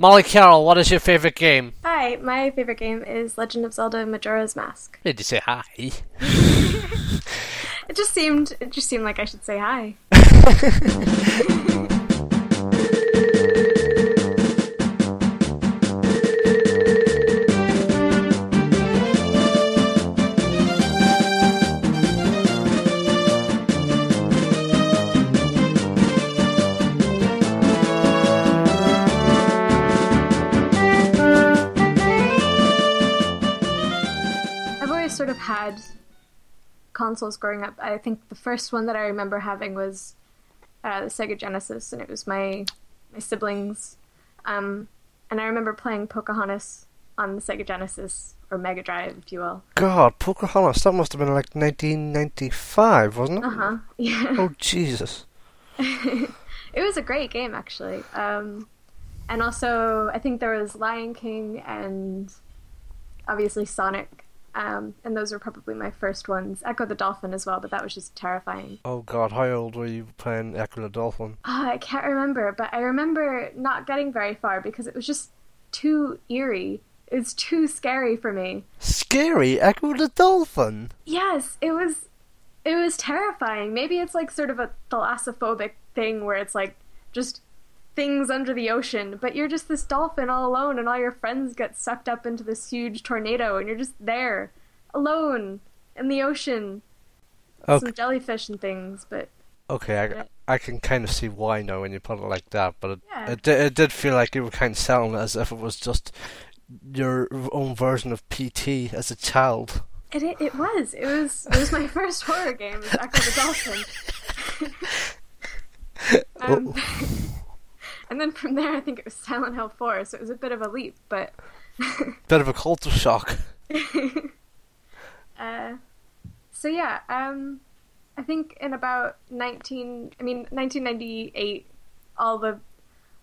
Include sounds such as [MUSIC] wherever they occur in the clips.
Molly Carroll, what is your favorite game? Hi, my favorite game is Legend of Zelda Majora's Mask. Did you say hi? [LAUGHS] [LAUGHS] It just seemed it just seemed like I should say hi. [LAUGHS] consoles growing up. I think the first one that I remember having was uh, the Sega Genesis, and it was my my siblings. Um, and I remember playing Pocahontas on the Sega Genesis or Mega Drive, if you will. God, Pocahontas, that must have been like 1995, wasn't it? Uh huh. [LAUGHS] Yeah. Oh, Jesus. [LAUGHS] it was a great game actually. Um, and also, I think there was Lion King and obviously Sonic. Um, and those were probably my first ones. Echo the Dolphin as well, but that was just terrifying. Oh, God, how old were you playing Echo the Dolphin? Oh, I can't remember, but I remember not getting very far because it was just too eerie. It was too scary for me. Scary? Echo the Dolphin? Yes, it was. It was terrifying. Maybe it's like sort of a thalassophobic thing where it's like just things under the ocean, but you're just this dolphin all alone, and all your friends get sucked up into this huge tornado, and you're just there, alone in the ocean. Okay. Some jellyfish and things, but Okay, I, I can kind of see why now when you put it like that, but it, Yeah. it, it did feel like you were kind of selling it as if it was just your own version of PT as a child. it it, it was. It was. It was my [LAUGHS] first horror game. Echo the Dolphin. [LAUGHS] [LAUGHS] um, and then from there, I think it was Silent Hill 4, so it was a bit of a leap, but. [LAUGHS] Bit of a culture shock. [LAUGHS] Uh, so yeah, um, I think in about nineteen, I mean nineteen ninety eight, all the,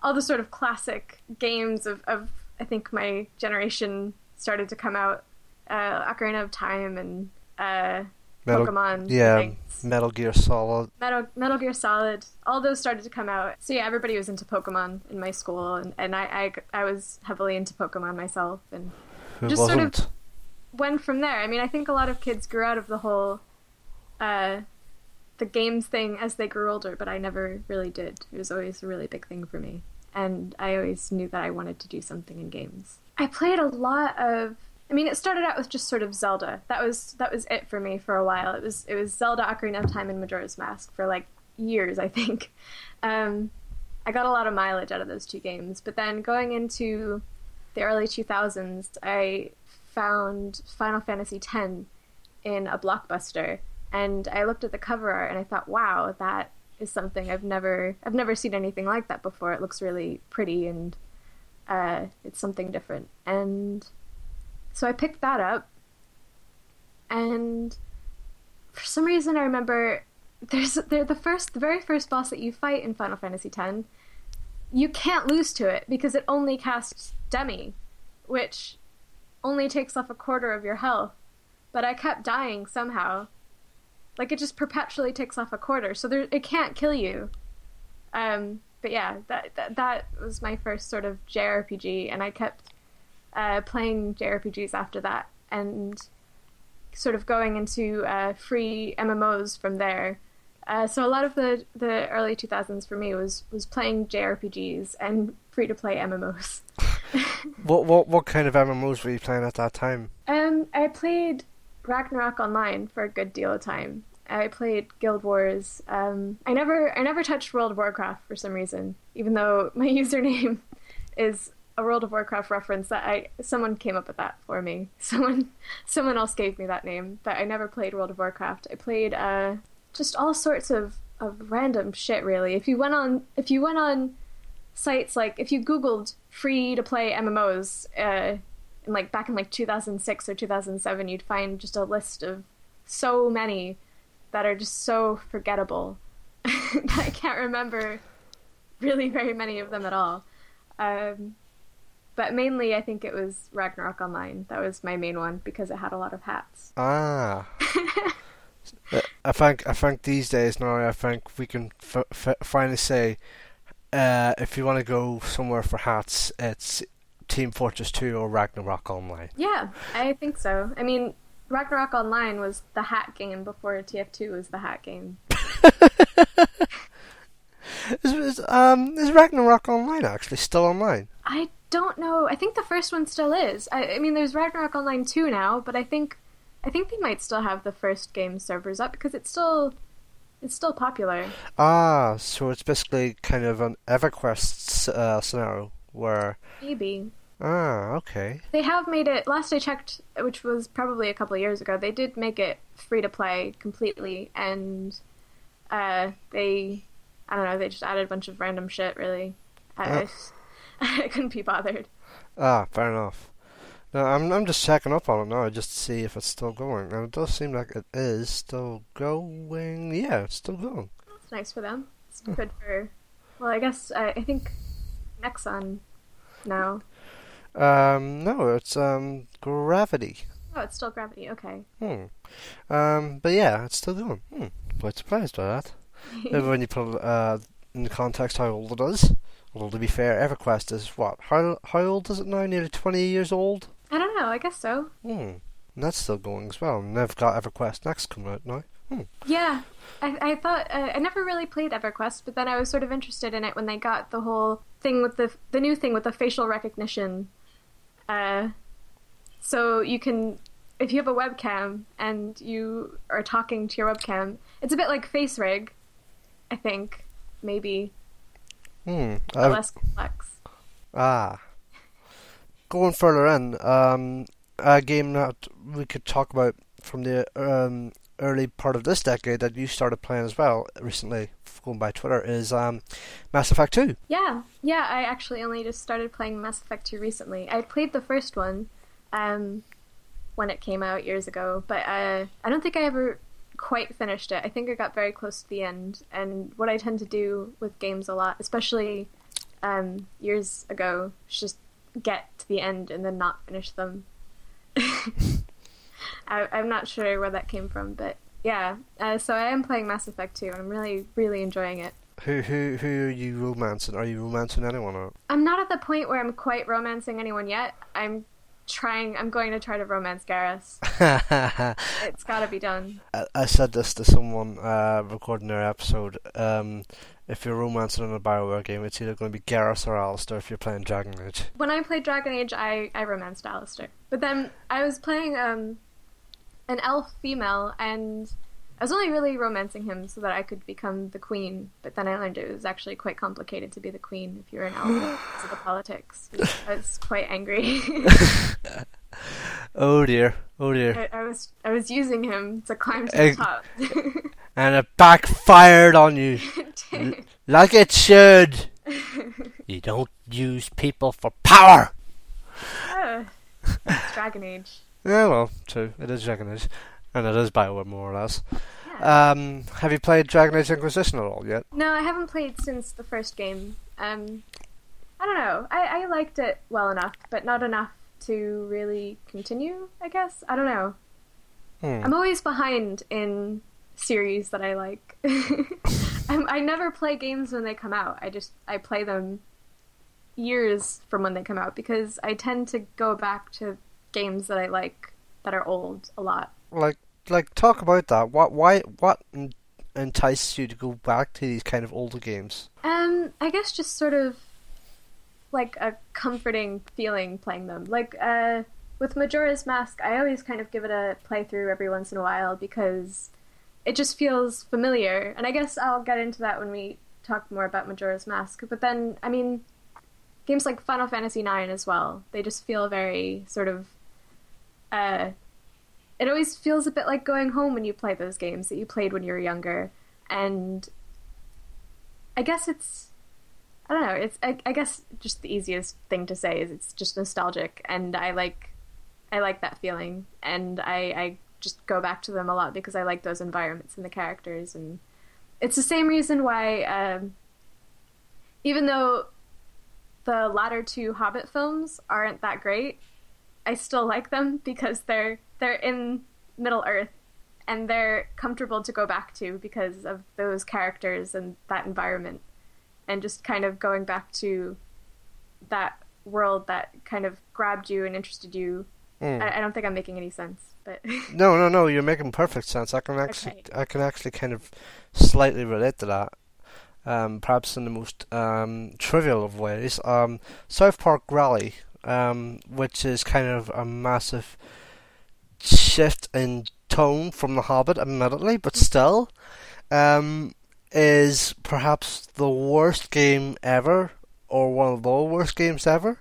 all the sort of classic games of, of I think my generation started to come out. Uh, Ocarina of Time and uh, Metal, Pokemon. yeah, things. Metal Gear Solid. Metal, Metal Gear Solid, all those started to come out. So yeah, everybody was into Pokemon in my school, and, and I, I, I was heavily into Pokemon myself, and Who Just sort of- wasn't? went from there. I mean, I think a lot of kids grew out of the whole uh, the games thing as they grew older, but I never really did. It was always a really big thing for me, and I always knew that I wanted to do something in games. I played a lot of. I mean, it started out with just sort of Zelda. That was that was it for me for a while. It was it was Zelda, Ocarina of Time, and Majora's Mask for like years, I think. [LAUGHS] Um, I got a lot of mileage out of those two games, but then going into the early 2000s, I found Final Fantasy X in a blockbuster, and I looked at the cover art and I thought, "Wow, that is something I've never I've never seen anything like that before. It looks really pretty and uh, it's something different." And so I picked that up, and for some reason I remember there's they're the first the very first boss that you fight in Final Fantasy X. You can't lose to it because it only casts Demi, which only takes off a quarter of your health. But I kept dying somehow. Like it just perpetually takes off a quarter, so there it can't kill you. Um, but yeah, that, that that was my first sort of JRPG, and I kept uh, playing JRPGs after that, and sort of going into uh, free MMOs from there. Uh, so a lot of the, the early 2000s for me was was playing JRPGs and free to play MMOs. [LAUGHS] What what what kind of MMOs were you playing at that time? Um, I played Ragnarok Online for a good deal of time. I played Guild Wars. Um, I never, I never touched World of Warcraft for some reason, even though my [LAUGHS] username is a World of Warcraft reference. That I, someone came up with that for me. [LAUGHS] Someone, someone else gave me that name, but I never played World of Warcraft. I played uh, just all sorts of of random shit. Really, if you went on, if you went on sites like if you googled free to play mmos uh, in like back in like 2006 or 2007 you'd find just a list of so many that are just so forgettable that [LAUGHS] i can't remember really very many of them at all um, but mainly i think it was ragnarok online that was my main one because it had a lot of hats Ah. [LAUGHS] I think I think these days now I think we can f- f- finally say uh, if you want to go somewhere for hats, it's Team Fortress 2 or Ragnarok Online. Yeah, I think so. I mean, Ragnarok Online was the hat game before TF2 was the hat game. [LAUGHS] Is, is, um, is Ragnarok Online actually still online? I don't know. I think the first one still is. I, I mean, there's Ragnarok Online 2 now, but I think I think they might still have the first game servers up because it's still it's still popular. Ah, so it's basically kind of an EverQuest uh, scenario where. Maybe. Ah, okay. They have made it. Last I checked, which was probably a couple of years ago, they did make it free to play completely, and uh, they, I don't know, they just added a bunch of random shit. Really, Oh. [LAUGHS] I couldn't be bothered. Ah, fair enough. No, I'm I'm just checking up on it now just to see if it's still going, and it does seem like it is still going. Yeah, it's still going. It's nice for them. It's good for. Well, I guess I, I think Nexon now. Um, no, it's um Gravity. Oh, it's still Gravity. Okay. Hmm. Um, but yeah, it's still going. Hmm. Quite surprised by that. [LAUGHS] Maybe when you put uh in the context how old it is. Although to be fair, EverQuest is what? How how old is it now? Nearly twenty years old. I don't know. I guess so. Hmm. And that's still going as well. And they've got EverQuest next coming out now. Hmm. Yeah, I, I thought uh, I never really played EverQuest, but then I was sort of interested in it when they got the whole thing with the the new thing with the facial recognition. Uh, so you can, if you have a webcam and you are talking to your webcam, it's a bit like FaceRig, I think, maybe Hmm. less complex. Ah. Going further in, um, a game that we could talk about from the um, early part of this decade that you started playing as well recently, going by Twitter, is um, Mass Effect 2. Yeah, yeah. I actually only just started playing Mass Effect 2 recently. I played the first one um, when it came out years ago, but uh, I don't think I ever quite finished it. I think I got very close to the end. And what I tend to do with games a lot, especially um, years ago, is just get to the end and then not finish them. [LAUGHS] I, I'm not sure where that came from, but yeah. Uh, so I am playing Mass Effect 2, and I'm really, really enjoying it. Who who who are you romancing? Are you romancing anyone? Or? I'm not at the point where I'm quite romancing anyone yet. I'm trying. I'm going to try to romance Garrus. [LAUGHS] It's got to be done. I, I said this to someone uh, recording their episode. Um, if you're romancing in a Bioware game, it's either going to be Garrus or Alistair if you're playing Dragon Age. When I played Dragon Age, I I romanced Alistair, but then I was playing um an elf female, and I was only really romancing him so that I could become the queen. But then I learned it was actually quite complicated to be the queen if you're an elf because of the politics. I was quite angry. [LAUGHS] Oh dear, oh dear. I, I was I was using him to climb to the top. [LAUGHS] And it backfired on you. [LAUGHS] Like it should. You don't use people for power. Oh, it's Dragon Age. Yeah, well, true. It is Dragon Age. And it is Bioware, more or less. Yeah. Um, have you played Dragon Age Inquisition at all yet? no, I haven't played since the first game. Um, I don't know. I, I liked it well enough, but not enough to really continue. I guess I don't know. Hmm. I'm always behind in series that I like. [LAUGHS] I never play games when they come out. I just I play them years from when they come out because I tend to go back to games that I like that are old a lot. Like, like, talk about that. What, why, what en- entices you to go back to these kind of older games? Um, I guess just sort of like a comforting feeling playing them. Like uh, with Majora's Mask, I always kind of give it a playthrough every once in a while because it just feels familiar. And I guess I'll get into that when we talk more about Majora's Mask. But then, I mean, games like Final Fantasy IX as well. They just feel very sort of. Uh, it always feels a bit like going home when you play those games that you played when you were younger, and I guess it's I don't know. It's I, I guess just the easiest thing to say is it's just nostalgic, and I like I like that feeling, and I I just go back to them a lot because I like those environments and the characters, and it's the same reason why um, even though the latter two Hobbit films aren't that great, I still like them [LAUGHS] because they're they're in Middle Earth and they're comfortable to go back to because of those characters and that environment. and just kind of going back to that world that kind of grabbed you and interested you. Mm. I, I don't think I'm making any sense, but [LAUGHS] No, no, no. You're making perfect sense. I can actually, Okay. I can actually kind of slightly relate to that. Um, perhaps in the most um, trivial of ways. Um, South Park Rally, um, which is kind of a massive shift in tone from The Hobbit, admittedly, but still, um, is perhaps the worst game ever, or one of the worst games ever.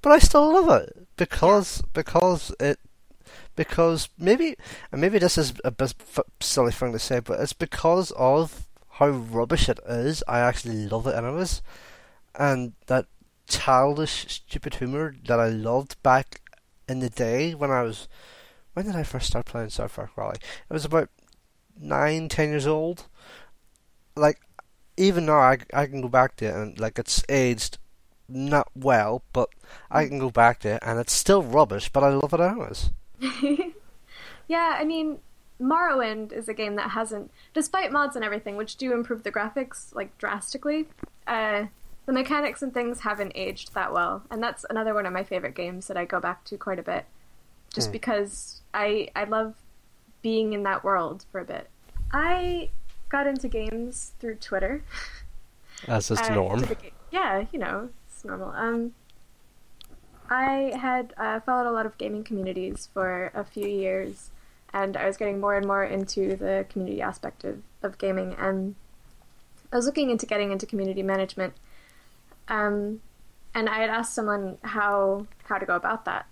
But I still love it because because it because maybe and maybe this is a bit f- silly thing to say, but it's because of how rubbish it is. I actually love it anyways, and that childish, stupid humor that I loved back in the day when I was. When did I first start playing South Park Rally? It was about nine, ten years old. Like, even now, I, I can go back to it and like it's aged not well, but I can go back to it and it's still rubbish, but I love it anyways. [LAUGHS] yeah, I mean, Morrowind is a game that hasn't, despite mods and everything, which do improve the graphics like drastically. Uh, the mechanics and things haven't aged that well, and that's another one of my favorite games that I go back to quite a bit, just Hmm. because I I love being in that world for a bit. I got into games through Twitter. [LAUGHS] Is the uh, norm. yeah, you know, it's normal. Um, I had uh, followed a lot of gaming communities for a few years, and I was getting more and more into the community aspect of, of gaming, and I was looking into getting into community management. Um, and I had asked someone how how to go about that,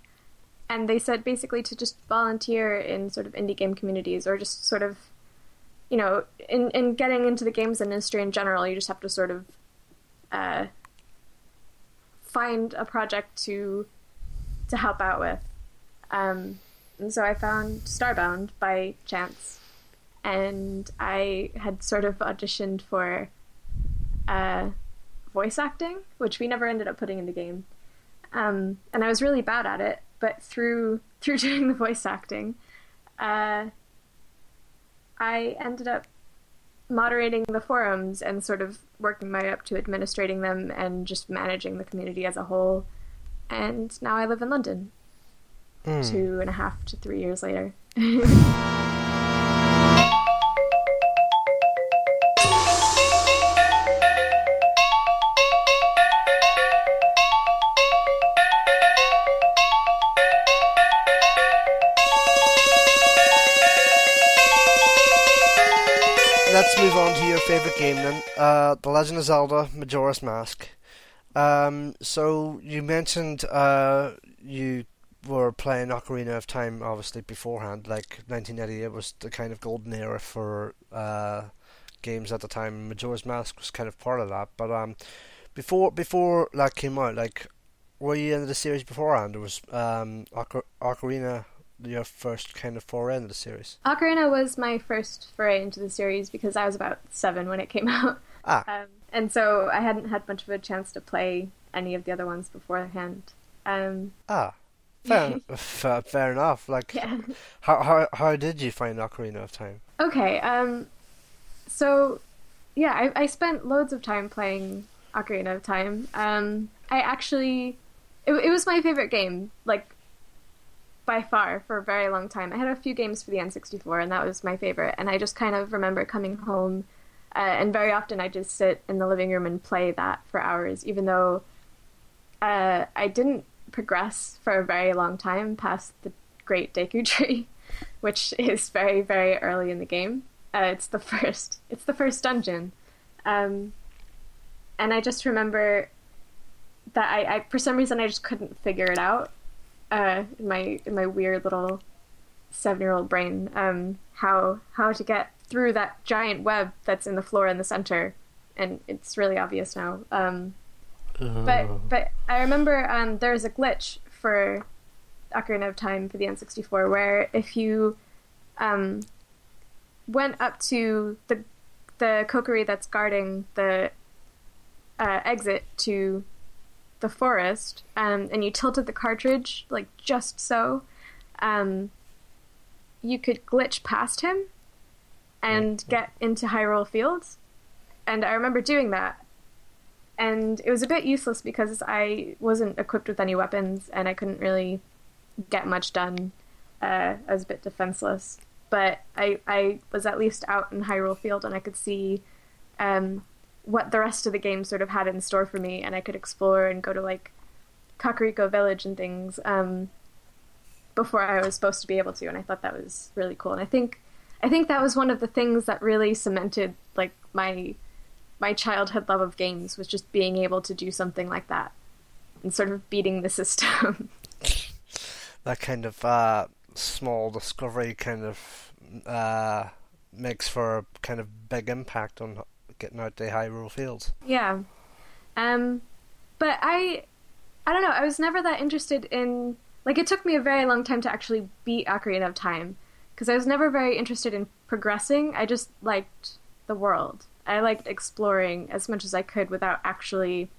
and they said basically to just volunteer in sort of indie game communities, or just sort of, you know, in in getting into the games industry in general, you just have to sort of uh, find a project to to help out with. Um, and so I found Starbound by chance, and I had sort of auditioned for uh, voice acting, which we never ended up putting in the game. Um, and I was really bad at it, but through [LAUGHS] through doing the voice acting, uh, I ended up moderating the forums and sort of working my way up to administrating them and just managing the community as a whole. And now I live in London, Hmm. two and a half to three years later. [LAUGHS] game then. Uh, The Legend of Zelda: Majora's Mask. Um, so you mentioned uh, you were playing Ocarina of Time, obviously beforehand. Like 1998 was the kind of golden era for uh, games at the time. Majora's Mask was kind of part of that. But um, before before that came out, like, were you into the series beforehand? Or was um, Ocar- Ocarina your first kind of foray into the series? Ocarina was my first foray into the series because I was about seven when it came [LAUGHS] out. Ah, Um, and so I hadn't had much of a chance to play any of the other ones beforehand. Um, ah. Fair, [LAUGHS] fair, fair enough. Like, yeah. How how how did you find Ocarina of Time? Okay, um, so yeah, I, I spent loads of time playing Ocarina of Time. Um, I actually, it, it was my favorite game, like by far for a very long time. I had a few games for the N64, and that was my favorite. And I just kind of remember coming home, uh, and very often I just sit in the living room and play that for hours, even though uh, I didn't progress for a very long time past the Great Deku Tree, [LAUGHS] which is very very early in the game. Uh, it's the first. It's the first dungeon, um, and I just remember that I, I for some reason I just couldn't figure it out. Uh, in my in my weird little seven year old brain, um, how how to get through that giant web that's in the floor in the center, and it's really obvious now. Um, but but I remember um, there was a glitch for Ocarina of Time for the N64 where if you um, went up to the the Kokiri that's guarding the uh, exit to the forest, um, and you tilted the cartridge like just so, um, you could glitch past him and get into Hyrule Fields. And I remember doing that and it was a bit useless because I wasn't equipped with any weapons and I couldn't really get much done. Uh, I was a bit defenseless, but I I was at least out in Hyrule Field and I could see um, what the rest of the game sort of had in store for me, and I could explore and go to like Kakariko Village and things um, before I was supposed to be able to, and I thought that was really cool. And I think I think that was one of the things that really cemented like my my childhood love of games was just being able to do something like that and sort of beating the system. [LAUGHS] that kind of uh, small discovery kind of uh, makes for a kind of big impact on getting out the Hyrule Fields. Yeah, um, but I, I don't know. I was never that interested in like it took me a very long time to actually beat Ocarina of Time because I was never very interested in progressing. I just liked the world. I liked exploring as much as I could without actually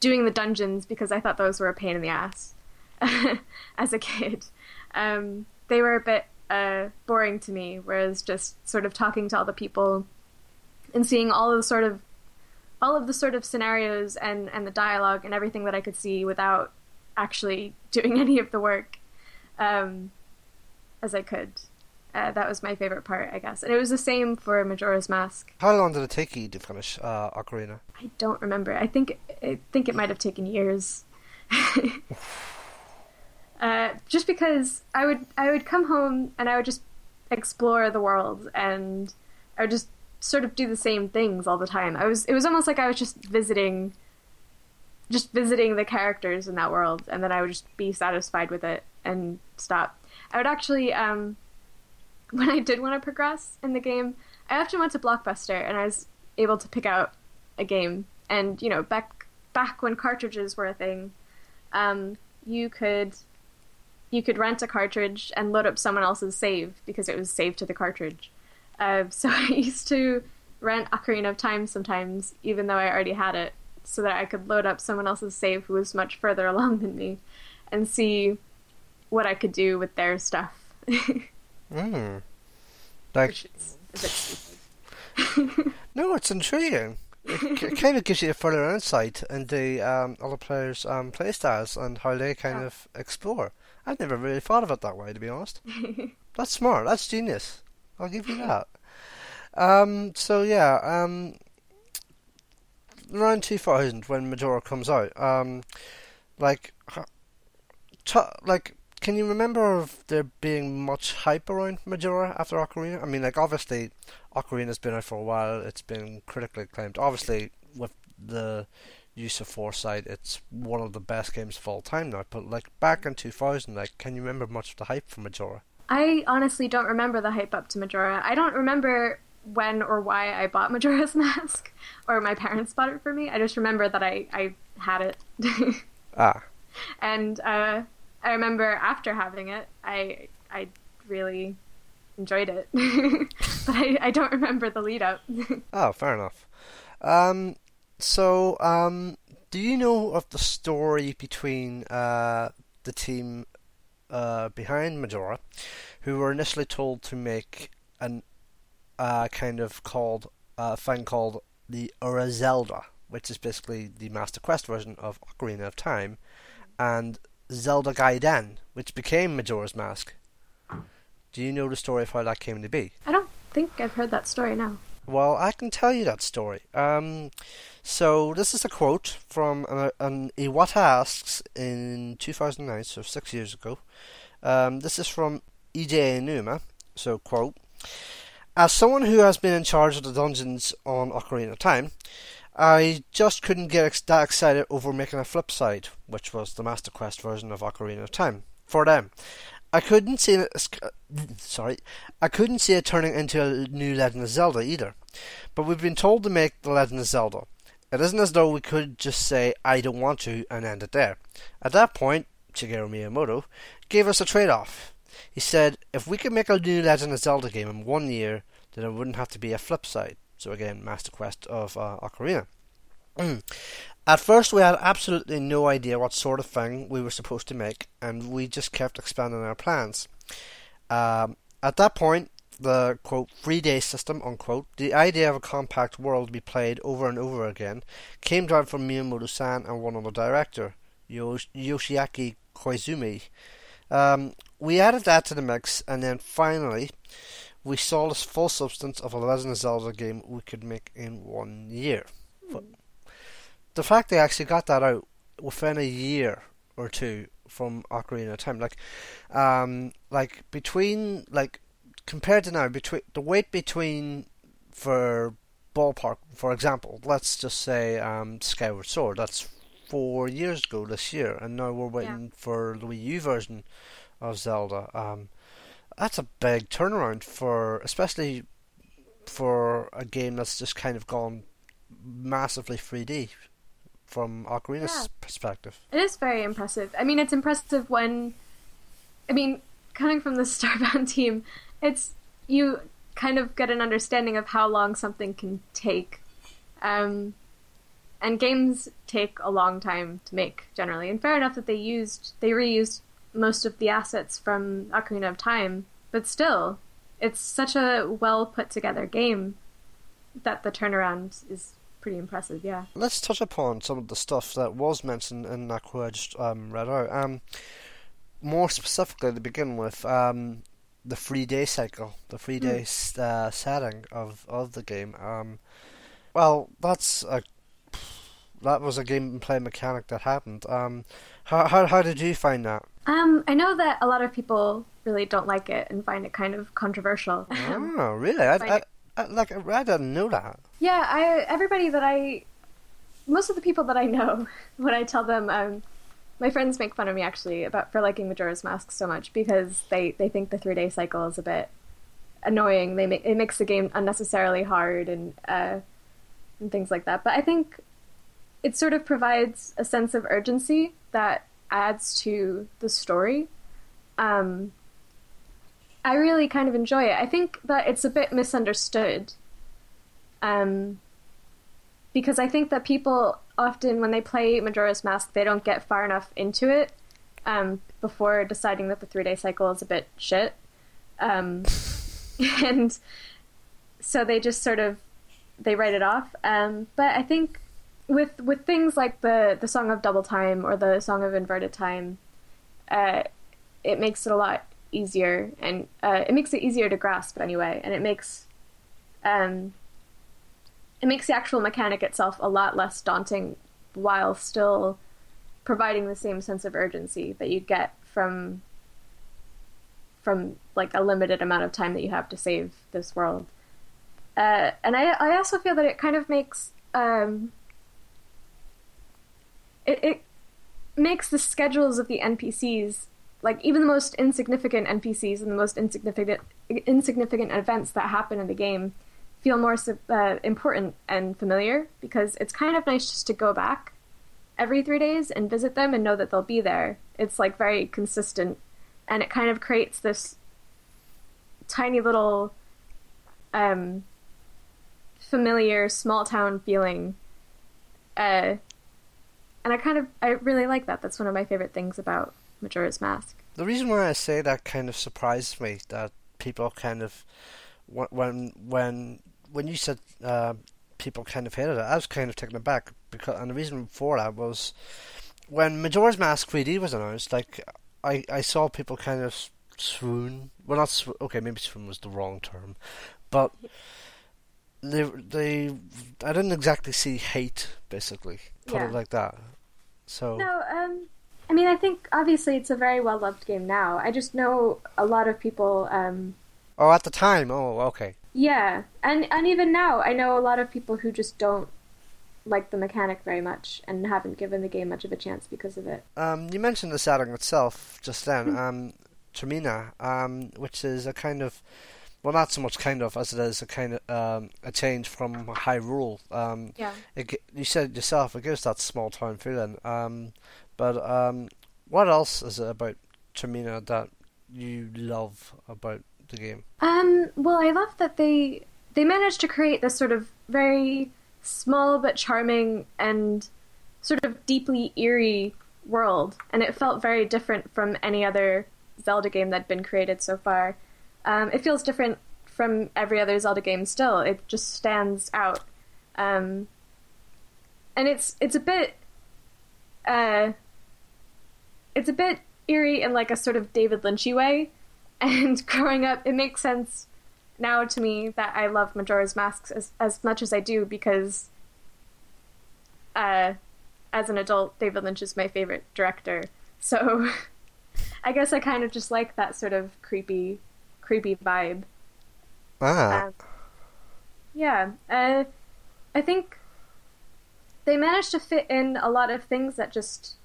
doing the dungeons because I thought those were a pain in the ass [LAUGHS] as a kid. Um, they were a bit uh, boring to me, whereas just sort of talking to all the people and seeing all of the sort of all of the sort of scenarios and, and the dialogue and everything that I could see without actually [LAUGHS] doing any of the work um, as I could. Uh, that was my favorite part, I guess. And it was the same for Majora's Mask. How long did it take you to finish uh, Ocarina? I don't remember. I think I think it might have taken years. [LAUGHS] uh, just because I would I would come home and I would just explore the world and I would just sort of do the same things all the time. I was it was almost like I was just visiting just visiting the characters in that world and then I would just be satisfied with it and stop. I would actually um when I did want to progress in the game, I often went to Blockbuster and I was able to pick out a game. And you know, back back when cartridges were a thing, um, you could you could rent a cartridge and load up someone else's save because it was saved to the cartridge. Uh, [LAUGHS] so I used to rent Ocarina of Time sometimes, even though I already had it, so that I could load up someone else's save who was much further [LAUGHS] along than me, and see what I could do with their stuff. [LAUGHS] Mm. Like, no, it's intriguing. It, it, kind of gives you a further insight into um, other players' um, playstyles and how they kind yeah. of explore. I've never really thought of it that way, to be honest. That's smart. That's genius. I'll give you that. Um, so yeah, um, around 2000 when Majora comes out, um, like, t- like can you remember of there being much hype around Majora after Ocarina? I mean, like obviously, Ocarina's been out for a while. It's been critically acclaimed. Obviously, with the use of foresight, it's one of the best games of all time now. But like back in 2000, like, can you remember much of the hype for Majora? I honestly don't remember the hype up to Majora. I don't remember when or why I bought Majora's [LAUGHS] Mask, or my parents bought it for me. I just remember that I I had it. [LAUGHS] ah. And uh, I remember after having it, I I really enjoyed it, [LAUGHS] but I, I don't remember the lead up. oh, fair enough. Um, so um, do you know of the story between uh, the team uh, behind Majora, who were initially told to make an uh, kind of called uh, thing called the Ura Zelda, which is basically the Master Quest version of Ocarina of Time, and Zelda Gaiden, which became Majora's Mask. Do you know the story of how that came to be? I don't think I've heard that story now. Well, I can tell you that story. Um, so this is a quote from an, an Iwata asks in 2009, so six years ago. Um, this is from Eiji Aonuma. So quote: As someone who has been in charge of the dungeons on Ocarina of Time, I just couldn't get that excited over making a flip side, which was the Master Quest version of Ocarina of Time for them. I couldn't see it. Sorry, I couldn't see it turning into a new Legend of Zelda either. But we've been told to make the Legend of Zelda. It isn't as though we could just say I don't want to and end it there. At that point, Shigeru Miyamoto gave us a trade-off. He said if we could make a new Legend of Zelda game in one year, then it wouldn't have to be a flip side. So again, Master Quest of uh, Ocarina. Mm. At first, we had absolutely no idea what sort of thing we were supposed to make, and we just kept expanding our plans. Um, at that point, the quote free day system unquote, the idea of a compact world to be played over and over again came down from Miyamoto-san and one other director, Yosh- Yoshiaki Koizumi. Um, we added that to the mix, and then finally, we saw the full substance of a Legend of Zelda game we could make in one year. But the fact they actually got that out within a year or two from Ocarina of Time, like, um, like between like compared to now, between the wait between for ballpark, for example, let's just say um, Skyward Sword. That's four years ago this year, and now we're waiting for the Wii U version of Zelda. Um, that's a big turnaround for, especially for a game that's just kind of gone massively 3D from Ocarina's Yeah. perspective. It is very impressive. I mean, it's impressive when, I mean, coming from the [LAUGHS] Starbound team, it's you kind of get an understanding of how long something can take. Um, and games take a long time to make generally. And fair enough that they used they reused most of the assets from Ocarina of Time, but still, it's such a well put together game that the turnaround is pretty impressive. Yeah. Let's touch upon some of the stuff that was mentioned in that quote I just um, read out. Um, more specifically, to begin with, um, the three day cycle, the three day s uh, setting of, of the game. Um, well, that's a that was a gameplay mechanic that happened. Um, how, how how did you find that? Um, I know that a lot of people really don't like it and find it kind of controversial. oh, [LAUGHS] really? I, I, like I didn't know that. yeah, I everybody that I, most of the people that I know, [LAUGHS] when I tell them, um, my friends make fun of me actually about for liking Majora's Mask so much because they they think the three day cycle is a bit annoying. They make it makes the game unnecessarily hard and uh, and things like that. But I think it sort of provides a sense of urgency that adds to the story. Um, I really kind of enjoy it. I think that it's a bit misunderstood. Um, because I think that people often, when they play Majora's Mask, they don't get far enough into it um, before deciding that the three day cycle is a bit shit. Um, [LAUGHS] and so they just sort of they write it off. Um, but I think with with things like the the song of double time or the song of inverted time, uh, it makes it a lot easier and uh, it makes it easier to grasp anyway, and it makes um, it makes the actual mechanic itself a lot less daunting while still providing the same sense of urgency that you get from from like a limited amount of time that you have to save this world. Uh, and I I also feel that it kind of makes um, it it makes the schedules of the NPCs like even the most insignificant NPCs and the most insignificant insignificant events that happen in the game feel more uh, important and familiar because it's kind of nice just to go back every three days and visit them and know that they'll be there. It's like very consistent, and it kind of creates this tiny little um, familiar small town feeling. Uh, and I kind of I really like that. That's one of my favorite things about Majora's Mask. The reason why I say that kind of surprised me that people kind of when when when you said uh, people kind of hated it, I was kind of taken aback because and the reason for that was when Majora's Mask 3D was announced. Like I I saw people kind of swoon. Well, not sw- okay, maybe swoon was the wrong term, but they they I didn't exactly see hate basically put Yeah. it like that. So No, um, I mean, I think obviously it's a very well loved game now. I just know a lot of people. Um, oh, at the time, oh okay. yeah, and and even now, I know a lot of people who just don't like the mechanic very much and haven't given the game much of a chance because of it. Um, you mentioned the setting itself just then, Hmm. um, Termina, um, which is a kind of, well, not so much kind of as it is a kind of um, a change from Hyrule. Um, Yeah. it, you said it yourself, it gives that small town feeling. Um, but um, what else is it about Termina that you love about the game? Um, well, I love that they they managed to create this sort of very small but charming and sort of deeply eerie world, and it felt very different from any other Zelda game that'd been created so far. Um, it feels different from every other Zelda game. Still, it just stands out, um, and it's it's a bit, uh, it's a bit eerie in like a sort of David Lynchy way. [LAUGHS] And growing up, it makes sense now to me that I love Majora's Masks as as much as I do because, uh, as an adult, David Lynch is my favorite director. So, [LAUGHS] I guess I kind of just like that sort of creepy, creepy vibe. Ah. Um, yeah, uh, I think they managed to fit in a lot of things that just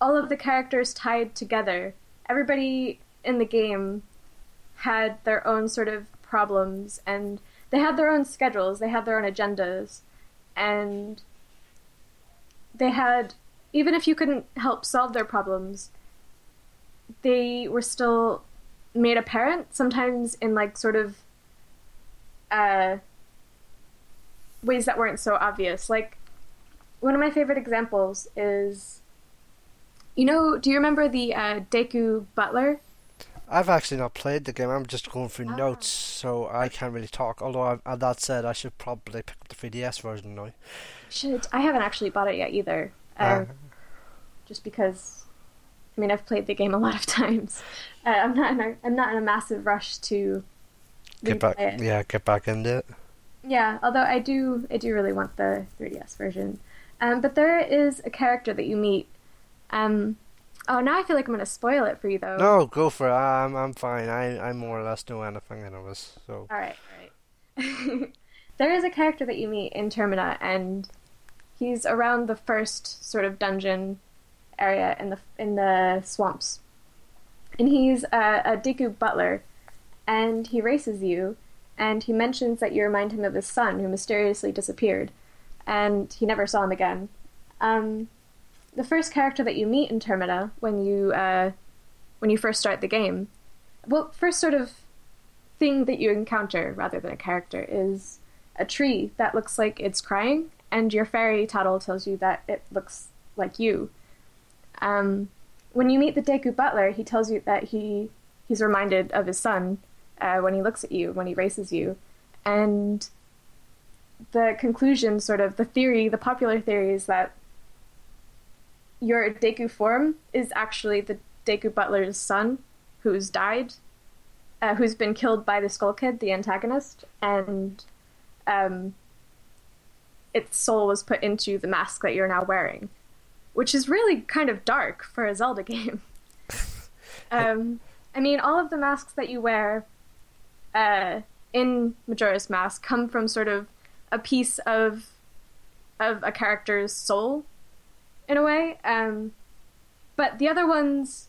all of the characters tied together. Everybody in the game had their own sort of problems and they had their own schedules, they had their own agendas, and they had even if you couldn't help solve their problems, they were still made apparent sometimes in like sort of uh, ways that weren't so obvious. Like one of my favorite examples is, you know, do you remember the uh, Deku Butler? I've actually not played the game. I'm just going through Ah. notes, so I can't really talk. Although, I, uh, that said, I should probably pick up the 3DS version now. Should I haven't actually bought it yet either. Um, Ah. just because I mean I've played the game a lot of [LAUGHS] times. Uh, I'm not in a, I'm not in a massive rush to Get back, it. yeah, get back into it. Yeah, although I do I do really want the 3DS version. Um, but there is a character that you meet. Um, oh, now I feel like I'm going to spoil it for you though. No, go for it. I'm, I'm fine. I, I more or less know anything in it. Was. So, All right, all right. [LAUGHS] there is a character that you meet in Termina, and he's around the first sort of dungeon area in the in the swamps, and he's a, a Deku butler, and he races you, and he mentions that you remind him of his son who mysteriously disappeared, and he never saw him again. Um, the first character that you meet in Termina when you uh, when you first start the game, well, first sort of thing that you encounter rather than a character is a tree that looks like it's crying, and your fairy Tatl tells you that it looks like you. Um, when you meet the Deku Butler, he tells you that he he's reminded of his son uh, when he looks at you, when he races you, and the conclusion, sort of the theory, the popular theory is that your Deku form is actually the Deku Butler's son, who's died uh, who's been killed by the Skull Kid, the antagonist, and um, its soul was put into the mask that you're now wearing, which is really kind of dark for a Zelda [LAUGHS] game. [LAUGHS] um, I mean, all of the masks that you wear uh, in Majora's Mask come from sort of a piece of of a character's soul, in a way. Um, but the other ones,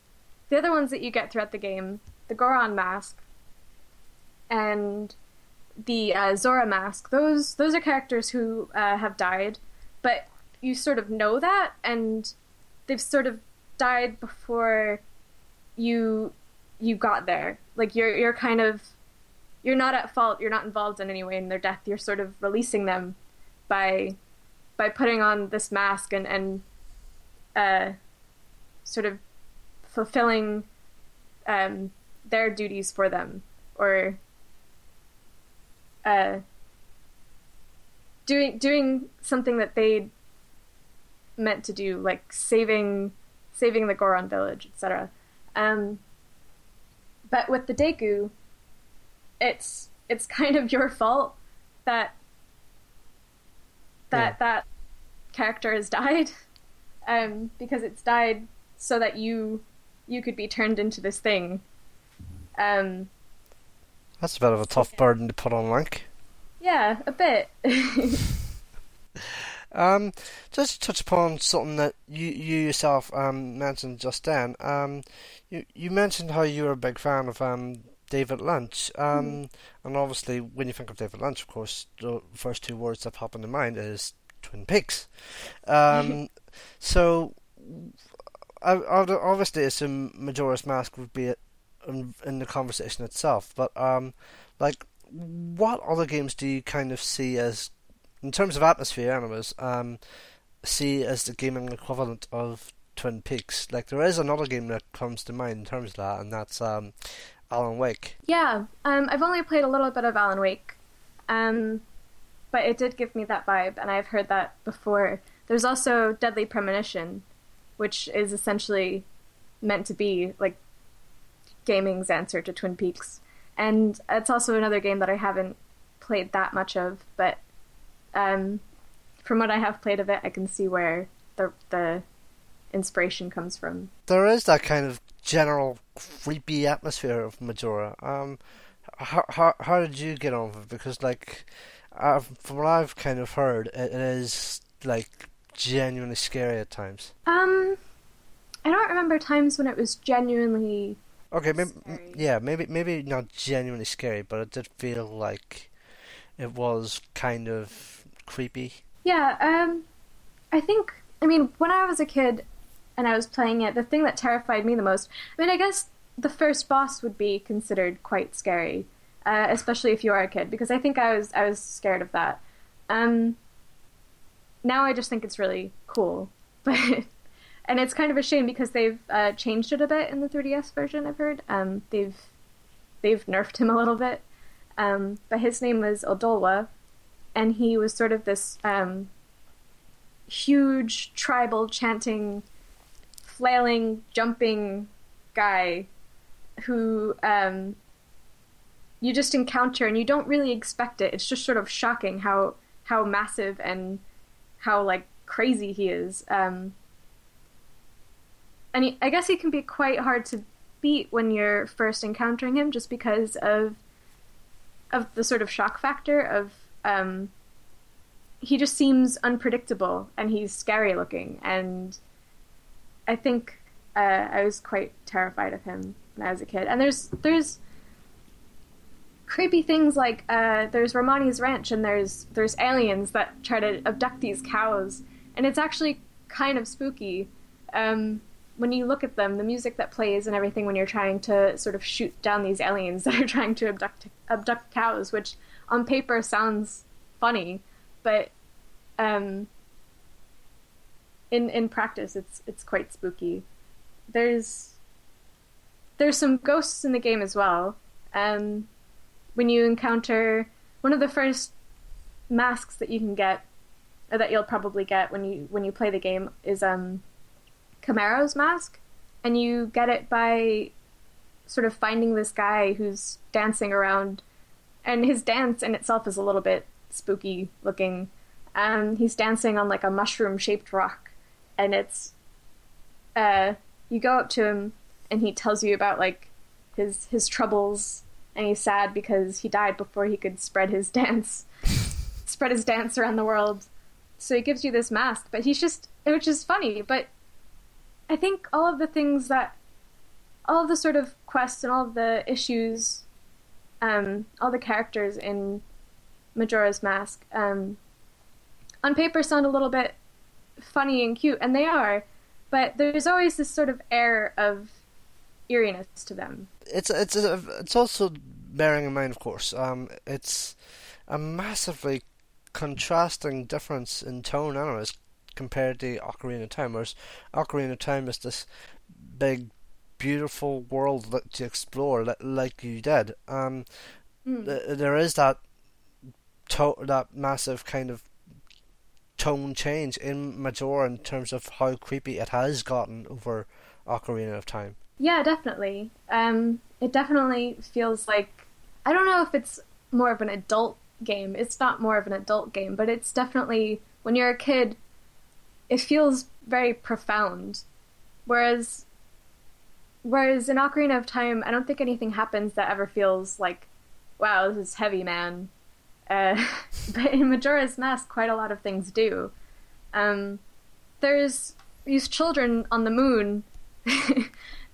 the other ones that you get throughout the game, the Goron mask and the uh, Zora mask, those those are characters who uh, have died, but you sort of know that, and they've sort of died before you you got there. Like you're you're kind of you're not at fault. You're not involved in any way in their death. You're sort of releasing them by by putting on this mask and and uh, sort of fulfilling um, their duties for them or uh, doing doing something that they meant to do, like saving saving the Goron village, etc. Um, but with the Deku, it's it's kind of your fault that that Yeah. that character has died, [LAUGHS] um, because it's died so that you you could be turned into this thing. Um, that's a bit of a tough burden to put on Link. yeah, a bit. [LAUGHS] Um, just to touch upon something that you, you yourself um, mentioned just then. Um, you you mentioned how you were a big fan of um, David Lynch, um, and obviously when you think of David Lynch, of course, the first two words that pop into mind is Twin Peaks. Um, so I, I would obviously assume Majora's Mask would be in, in the conversation itself, but um, like, what other games do you kind of see as in terms of atmosphere, anyways, um, see as the gaming equivalent of Twin Peaks. Like there is another game that comes to mind in terms of that, and that's um, Alan Wake. Yeah, um, I've only played a little bit of Alan Wake, um, but it did give me that vibe, and I've heard that before. There's also Deadly Premonition, which is essentially meant to be like gaming's answer to Twin Peaks, and it's also another game that I haven't played that much of, but um, from what I have played of it, I can see where the the inspiration comes from. There is that kind of general creepy atmosphere of Majora. Um, how how how did you get on with it? Because like, uh, from what I've kind of heard, it, it is like genuinely scary at times. Um, I don't remember times when it was genuinely. Okay, maybe yeah, maybe maybe not genuinely scary, but it did feel like it was kind of creepy. Yeah, um, I think. I mean, when I was a kid and I was playing it, the thing that terrified me the most. I mean, I guess the first boss would be considered quite scary, uh, especially if you are a kid, because I think I was I was scared of that. Um, now I just think it's really cool, [LAUGHS] but and it's kind of a shame because they've uh, changed it a bit in the 3DS version. I've heard um, they've they've nerfed him a little bit, um, but his name was Odolwa, and he was sort of this um, huge tribal chanting, flailing, jumping guy who um, you just encounter and you don't really expect it. It's just sort of shocking how how massive and how like crazy he is. Um, and he, I guess he can be quite hard to beat when you're first encountering him, just because of of the sort of shock factor of um, he just seems unpredictable and he's scary looking and I think uh, I was quite terrified of him when I was a kid. And there's there's creepy things like uh, there's Romani's ranch and there's there's aliens that try to abduct these cows and it's actually kind of spooky. Um, when you look at them, the music that plays and everything when you're trying to sort of shoot down these aliens [LAUGHS] that are trying to abduct abduct cows, which on paper sounds funny, but um, in in practice, it's it's quite spooky. There's there's some ghosts in the game as well. Um, when you encounter one of the first masks that you can get, or that you'll probably get when you when you play the game, is um, Kamaro's mask, and you get it by sort of finding this guy who's dancing around, and his dance in itself is a little bit spooky looking. Um, he's dancing on like a mushroom shaped rock, and it's uh, you go up to him and he tells you about like his his troubles, and he's sad because he died before he could spread his [LAUGHS] dance, spread his dance around the world. So he gives you this mask, but he's just which is funny, but I think all of the things that all of the sort of quests and all of the issues, um, all the characters in Majora's Mask, um, on paper sound a little bit funny and cute, and they are, but there's always this sort of air of eeriness to them. It's it's it's also bearing in mind, of course, um, it's a massively contrasting difference in tone, anyways, compared to Ocarina of Time. Whereas Ocarina of Time is this big, beautiful world that to explore, li- like you did. Um, Mm. th- there is that to- that massive kind of tone change in Majora in terms of how creepy it has gotten over Ocarina of Time. Yeah, definitely. Um, it definitely feels like I don't know if it's more of an adult game. It's not more of an adult game, but it's definitely when you're a kid, it feels very profound. Whereas, whereas in Ocarina of Time, I don't think anything happens that ever feels like, wow, this is heavy, man. Uh, [LAUGHS] but in Majora's Mask, quite a lot of things do. Um, there's these children on the moon [LAUGHS]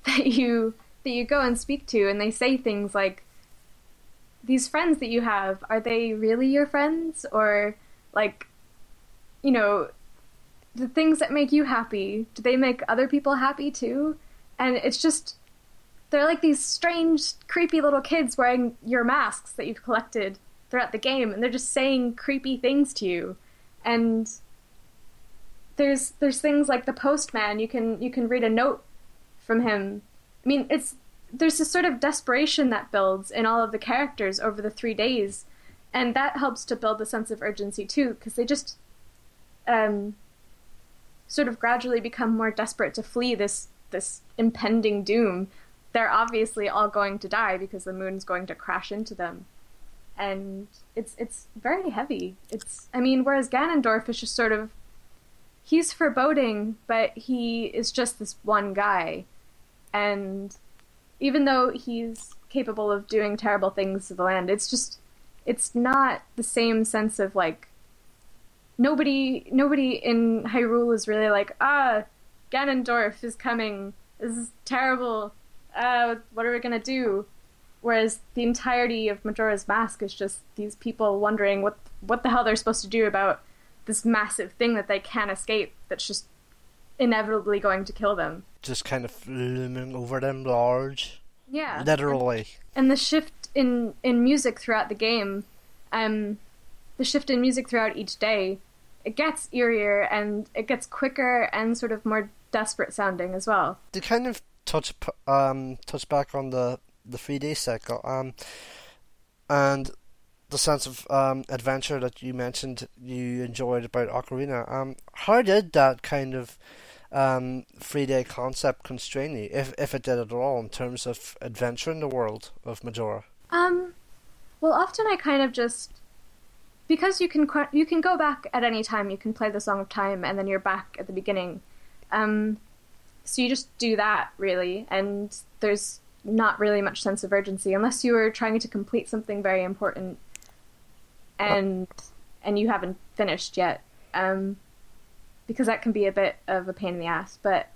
that you that you go and speak to, and they say things like, "These friends that you have, are they really your friends, or like, you know, the things that make you happy, do they make other people happy too?" And it's just they're like these strange, creepy little kids wearing your masks that you've collected throughout the game, and they're just saying creepy things to you, and there's there's things like the postman you can you can read a note from him i mean it's there's this sort of desperation that builds in all of the characters over the three days, and that helps to build the sense of urgency too, because they just um, sort of gradually become more desperate to flee this this impending doom. They're obviously all going to die because the moon's going to crash into them, and it's it's very heavy. It's I mean, whereas Ganondorf is just sort of he's foreboding, but he is just this one guy, and even though he's capable of doing terrible things to the land, it's just it's not the same sense of like nobody nobody in Hyrule is really like ah Ganondorf is coming. This is terrible. Uh, what are we gonna do? Whereas the entirety of Majora's Mask is just these people wondering what what the hell they're supposed to do about this massive thing that they can't escape. That's just inevitably going to kill them. Just kind of looming over them large. Yeah. Literally. And the shift in in music throughout the game, um, the shift in music throughout each day, it gets eerier and it gets quicker and sort of more desperate sounding as well. To kind of touch um touch back on the the three day cycle um and the sense of um adventure that you mentioned you enjoyed about Ocarina um how did that kind of um three day concept constrain you if if it did at all in terms of adventure in the world of Majora? Um well often I kind of just because you can you can go back at any time. You can play the Song of Time, and then you're back at the beginning. Um, so you just do that really, and there's not really much sense of urgency unless you are trying to complete something very important, and and you haven't finished yet, um, because that can be a bit of a pain in the ass. But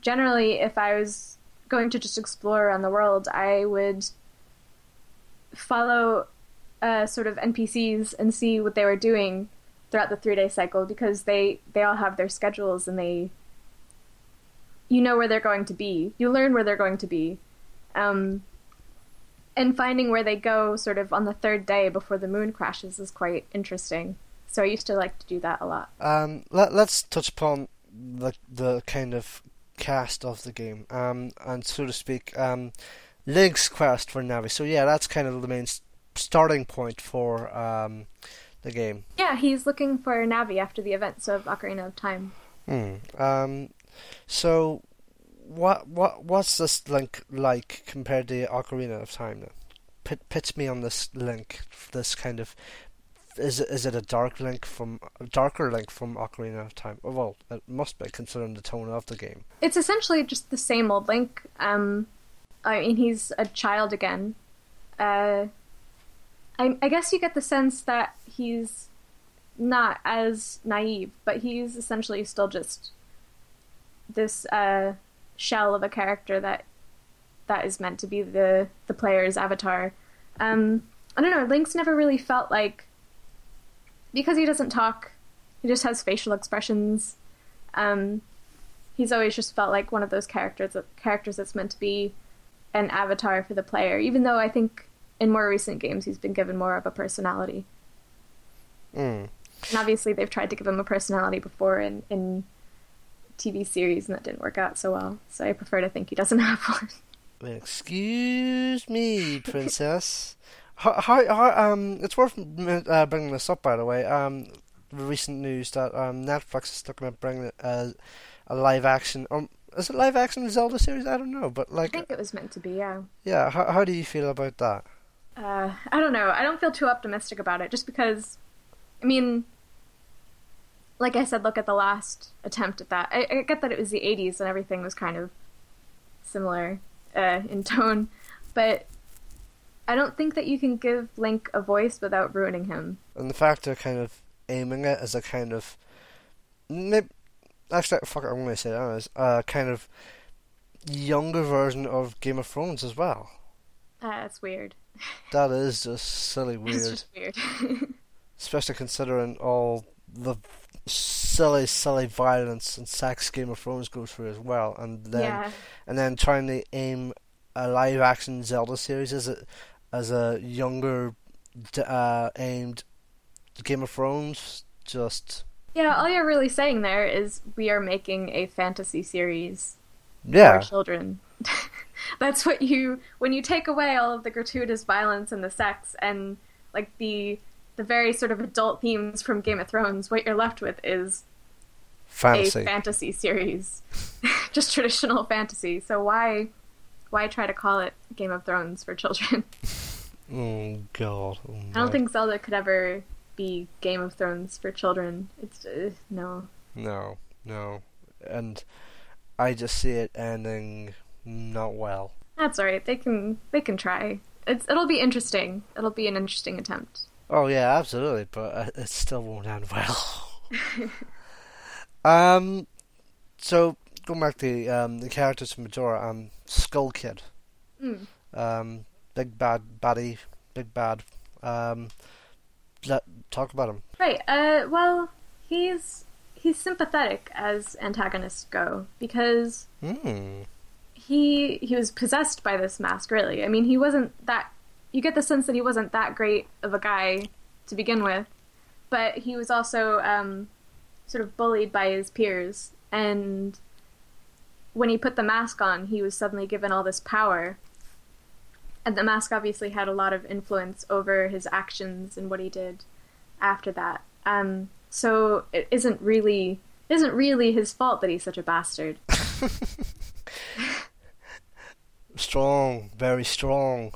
generally, if I was going to just explore around the world, I would follow uh, sort of NPCs and see what they were doing throughout the three day cycle because they they all have their schedules and they you know where they're going to be. You learn where they're going to be. Um, and finding where they go sort of on the third day before the moon crashes is quite interesting. So I used to like to do that a lot. Um, let, let's touch upon the the kind of cast of the game, um, and so to speak, um, Link's quest for Navi. So yeah, that's kind of the main starting point for um, the game. Yeah, he's looking for Navi after the events of Ocarina of Time. Hmm. Um, so, what what what's this link like compared to Ocarina of Time? Then, Pit, pitch me on this link. This kind of is it is it a dark link from a darker link from Ocarina of Time? Well, it must be considering the tone of the game. It's essentially just the same old Link. Um, I mean, he's a child again. Uh, I, I guess you get the sense that he's not as naive, but he's essentially still just this uh, shell of a character that that is meant to be the the player's avatar. Um, I don't know. Link's never really felt like because he doesn't talk. He just has facial expressions. Um, he's always just felt like one of those characters characters that's meant to be an avatar for the player. Even though I think in more recent games, he's been given more of a personality. Mm. And obviously, they've tried to give him a personality before in, in TV series, and that didn't work out so well. So I prefer to think he doesn't [LAUGHS] have one. Excuse me, princess. [LAUGHS] how, how, how, um, it's worth uh, bringing this up, by the way. Um, recent news that um, Netflix is looking at bringing a, a live action, or is it live action Zelda series? I don't know, but like I think it was meant to be. Yeah. Yeah. How, how do you feel about that? Uh, I don't know. I don't feel too optimistic about it, just because. I mean, like I said, look at the last attempt at that. I, I get that it was the '80s and everything was kind of similar uh, in tone, but I don't think that you can give Link a voice without ruining him. And the fact they're kind of aiming it as a kind of, maybe, actually, fuck it, I'm going to say that as a kind of younger version of Game of Thrones as well. Uh, that's weird. [LAUGHS] That is just silly weird. It's just weird. [LAUGHS] Especially considering all the silly, silly violence and sex Game of Thrones goes through as well, and then yeah. and then trying to aim a live action Zelda series as a as a younger uh, aimed Game of Thrones just yeah. All you're really saying there is we are making a fantasy series yeah for children. [LAUGHS] That's what you when you take away all of the gratuitous violence and the sex and like the the very sort of adult themes from Game of Thrones, what you're left with is Fantasy. a fantasy series. [LAUGHS] Just traditional fantasy. So why why try to call it Game of Thrones for children? [LAUGHS] Oh God. Oh, I don't think Zelda could ever be Game of Thrones for children. It's uh, no. No, no, and I just see it ending not well. That's all right. They can they can try. It's it'll be interesting. It'll be an interesting attempt. Oh yeah, absolutely, but uh, it still won't end well. [LAUGHS] um, so going back to um, the characters from Majora, um, Skull Kid, Mm. um, big bad baddie, big bad. Um, let talk about him. Right. Uh. Well, he's he's sympathetic as antagonists go because Hmm. he he was possessed by this mask. Really, I mean, he wasn't that. You get the sense that he wasn't that great of a guy to begin with, but he was also um, sort of bullied by his peers, and when he put the mask on, he was suddenly given all this power. And the mask obviously had a lot of influence over his actions and what he did after that. Um, so it isn't really it isn't really his fault that he's such a bastard. [LAUGHS] strong, very strong.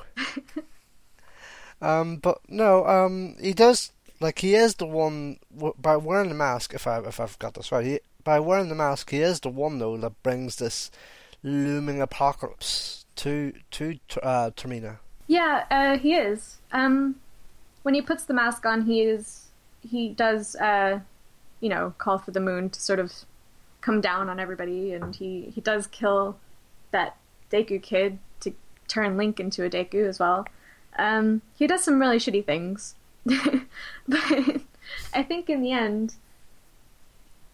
[LAUGHS] um, but no, um, he does like he is the one by wearing the mask. If I if I've got this right, he, by wearing the mask, he is the one though that brings this looming apocalypse to to uh, Termina. Yeah, uh, he is. Um, when he puts the mask on, he is he does uh, you know call for the moon to sort of come down on everybody, and he he does kill that Deku kid to turn Link into a Deku as well. Um, he does some really shitty things, [LAUGHS] but I think in the end,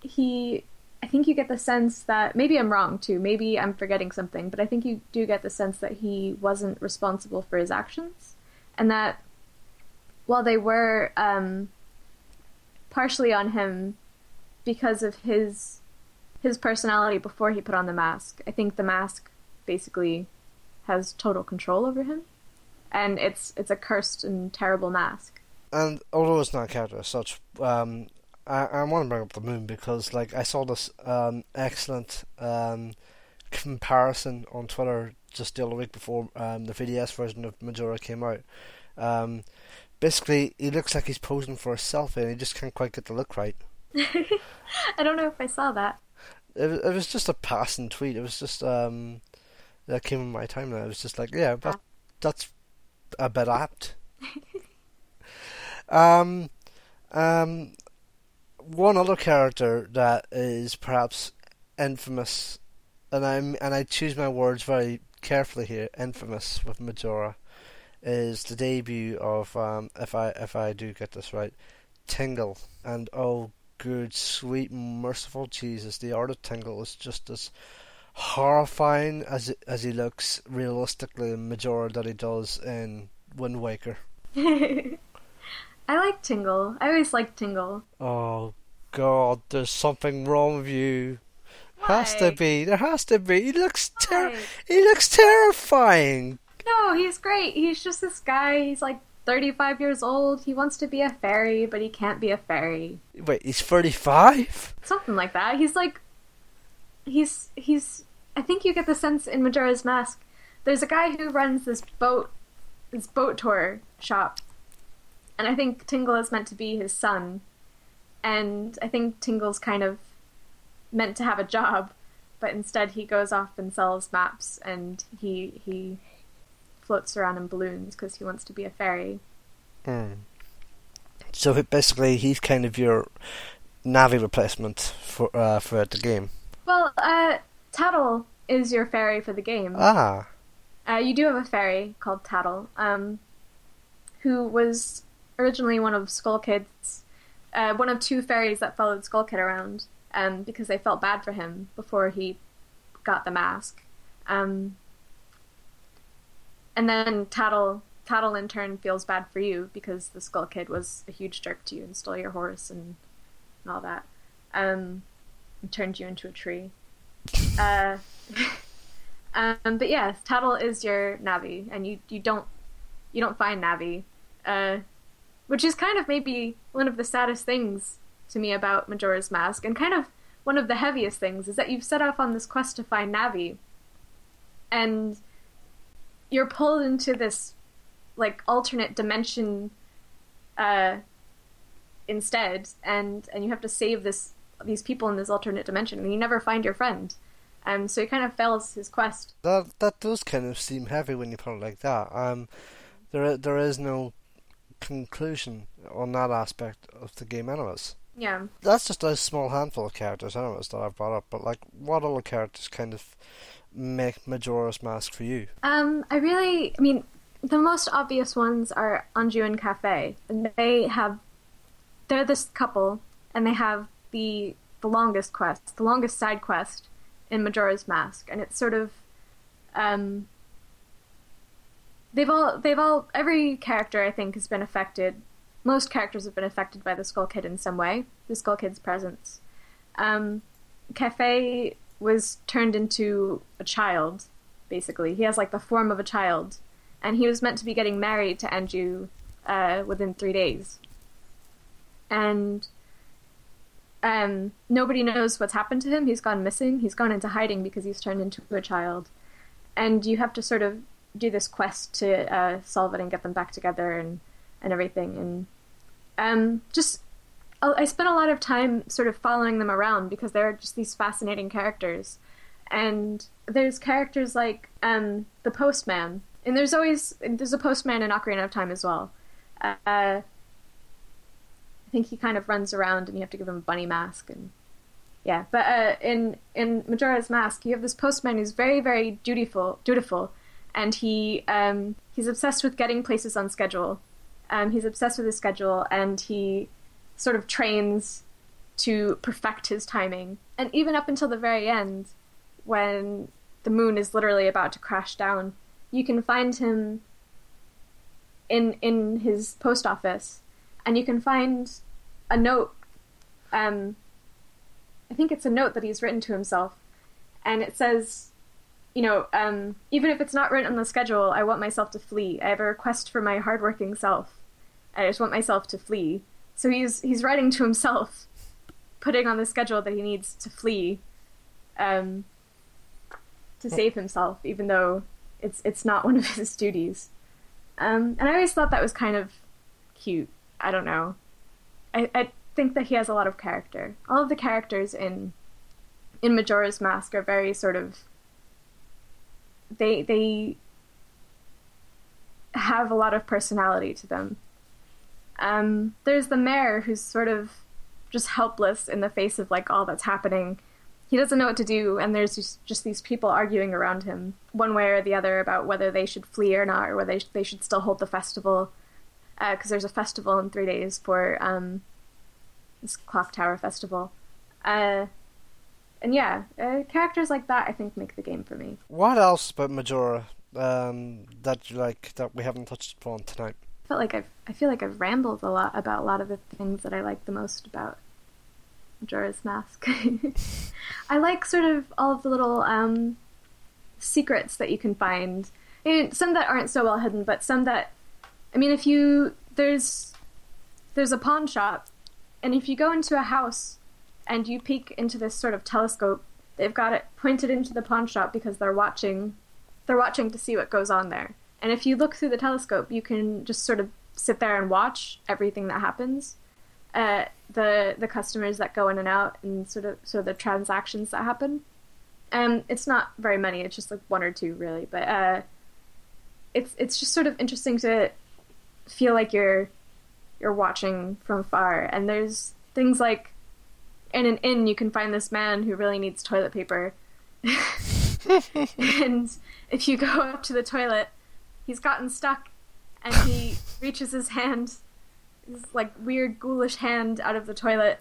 he I think you get the sense that maybe I'm wrong too. Maybe I'm forgetting something, but I think you do get the sense that he wasn't responsible for his actions, and that while they were um, partially on him because of his his personality before he put on the mask, I think the mask basically has total control over him, and it's it's a cursed and terrible mask. And although it's not character as such, um, I, I want to bring up the moon because like I saw this um, excellent um, comparison on Twitter just the other week before um, the 3DS version of Majora came out. Um, basically, he looks like he's posing for a selfie, and he just can't quite get the look right. [LAUGHS] I don't know if I saw that. It, was- it was just a passing tweet. It was just um, that came in my timeline. It was just like, yeah, that, that's a bit apt. [LAUGHS] um, um, one other character that is perhaps infamous, and I'm and I choose my words very carefully here. Infamous with Majora is the debut of um, if I if I do get this right, Tingle, and oh good sweet merciful Jesus, the art of Tingle is just as horrifying as as he looks realistically in Majora that he does in Wind Waker. [LAUGHS] I like Tingle. I always liked Tingle. Oh God, there's something wrong with you. Has to be. There has to be. He looks ter- He looks terrifying. No, he's great. He's just this guy. He's like 35 years old. He wants to be a fairy, but he can't be a fairy. Wait, he's thirty-five. Something like that. He's like. He's. He's. I think you get the sense in Majora's Mask. There's a guy who runs this boat. This boat tour shop. And I think Tingle is meant to be his son. And I think Tingle's kind of meant to have a job, but instead he goes off and sells maps and he he floats around in balloons because he wants to be a fairy. Hmm. So basically, he's kind of your Navi replacement for uh, for the game. Well, uh, Tatl is your fairy for the game. Ah, Uh, you do have a fairy called Tatl, um, who was originally one of Skull Kid's, uh, one of two fairies that followed Skull Kid around, um, because they felt bad for him before he got the mask. Um, and then Tatl, Tatl in turn feels bad for you because the Skull Kid was a huge jerk to you and stole your horse and, and all that, um, and turned you into a tree. Uh, [LAUGHS] Um, but yes, Tatl is your Navi, and you, you don't you don't find Navi, uh, which is kind of maybe one of the saddest things to me about Majora's Mask, and kind of one of the heaviest things is that you've set off on this quest to find Navi, and you're pulled into this like alternate dimension uh, instead, and and you have to save this these people in this alternate dimension, and you never find your friend. Um, so he kind of fails his quest. That that does kind of seem heavy when you put it like that. Um, there there is no conclusion on that aspect of the game, anyways. Yeah. That's just a small handful of characters, anyways, that I've brought up. But like, what other characters kind of make Majora's Mask for you? Um, I really, I mean, the most obvious ones are Anju and Kafei, and they have, they're this couple, and they have the the longest quest, the longest side quest in Majora's Mask, and it's sort of, um, they've all they've all every character I think has been affected. Most characters have been affected by the Skull Kid in some way. The Skull Kid's presence. Um, Kafei was turned into a child, basically. He has like the form of a child, and he was meant to be getting married to Anju uh, within three days. And um, nobody knows what's happened to him. He's gone missing. He's gone into hiding because he's turned into a child. And you have to sort of do this quest to uh, solve it and get them back together and, and everything. And um, just, I spent a lot of time sort of following them around because they're just these fascinating characters. And there's characters like um, the postman, and there's always there's a postman in Ocarina of Time as well. Uh, I think he kind of runs around and you have to give him a bunny mask and yeah. But uh, in in Majora's Mask, you have this postman who's very very dutiful, dutiful, and he um, he's obsessed with getting places on schedule. Um, he's obsessed with his schedule, and he sort of trains to perfect his timing. And even up until the very end, when the moon is literally about to crash down, you can find him in in his post office and you can find a note. Um, I think it's a note that he's written to himself, and it says, you know, um, even if it's not written on the schedule, I want myself to flee. I have a request for my hardworking self. I just want myself to flee. So he's he's writing to himself, putting on the schedule that he needs to flee, um, to save himself, even though it's it's not [LAUGHS] one of his duties. Um, and I always thought that was kind of cute. I don't know. I, I think that he has a lot of character. All of the characters in in Majora's Mask are very sort of they they have a lot of personality to them. Um, there's the mayor who's sort of just helpless in the face of like all that's happening. He doesn't know what to do, and there's just, just these people arguing around him, one way or the other, about whether they should flee or not, or whether they, they should still hold the festival because uh, there's a festival in three days for um, this Clock Tower Festival. Uh, and yeah, uh, characters like that I think make the game for me. What else about Majora um, that you like that we haven't touched upon tonight? I felt like I've I feel like I've rambled a lot about a lot of the things that I like the most about Majora's Mask. [LAUGHS] I like sort of all of the little um, secrets that you can find. And some that aren't so well hidden, but some that I mean, if you there's there's a pawn shop, and if you go into a house and you peek into this sort of telescope, they've got it pointed into the pawn shop because they're watching they're watching to see what goes on there. And if you look through the telescope, you can just sort of sit there and watch everything that happens. Uh, the the customers that go in and out and sort of sort of the transactions that happen. Um, it's not very many. It's just like one or two, really. But uh, it's it's just sort of interesting to feel like you're you're watching from far. And there's things like in an inn you can find this man who really needs toilet paper. [LAUGHS] and if you go up to the toilet, he's gotten stuck and he reaches his hand, his like weird ghoulish hand out of the toilet.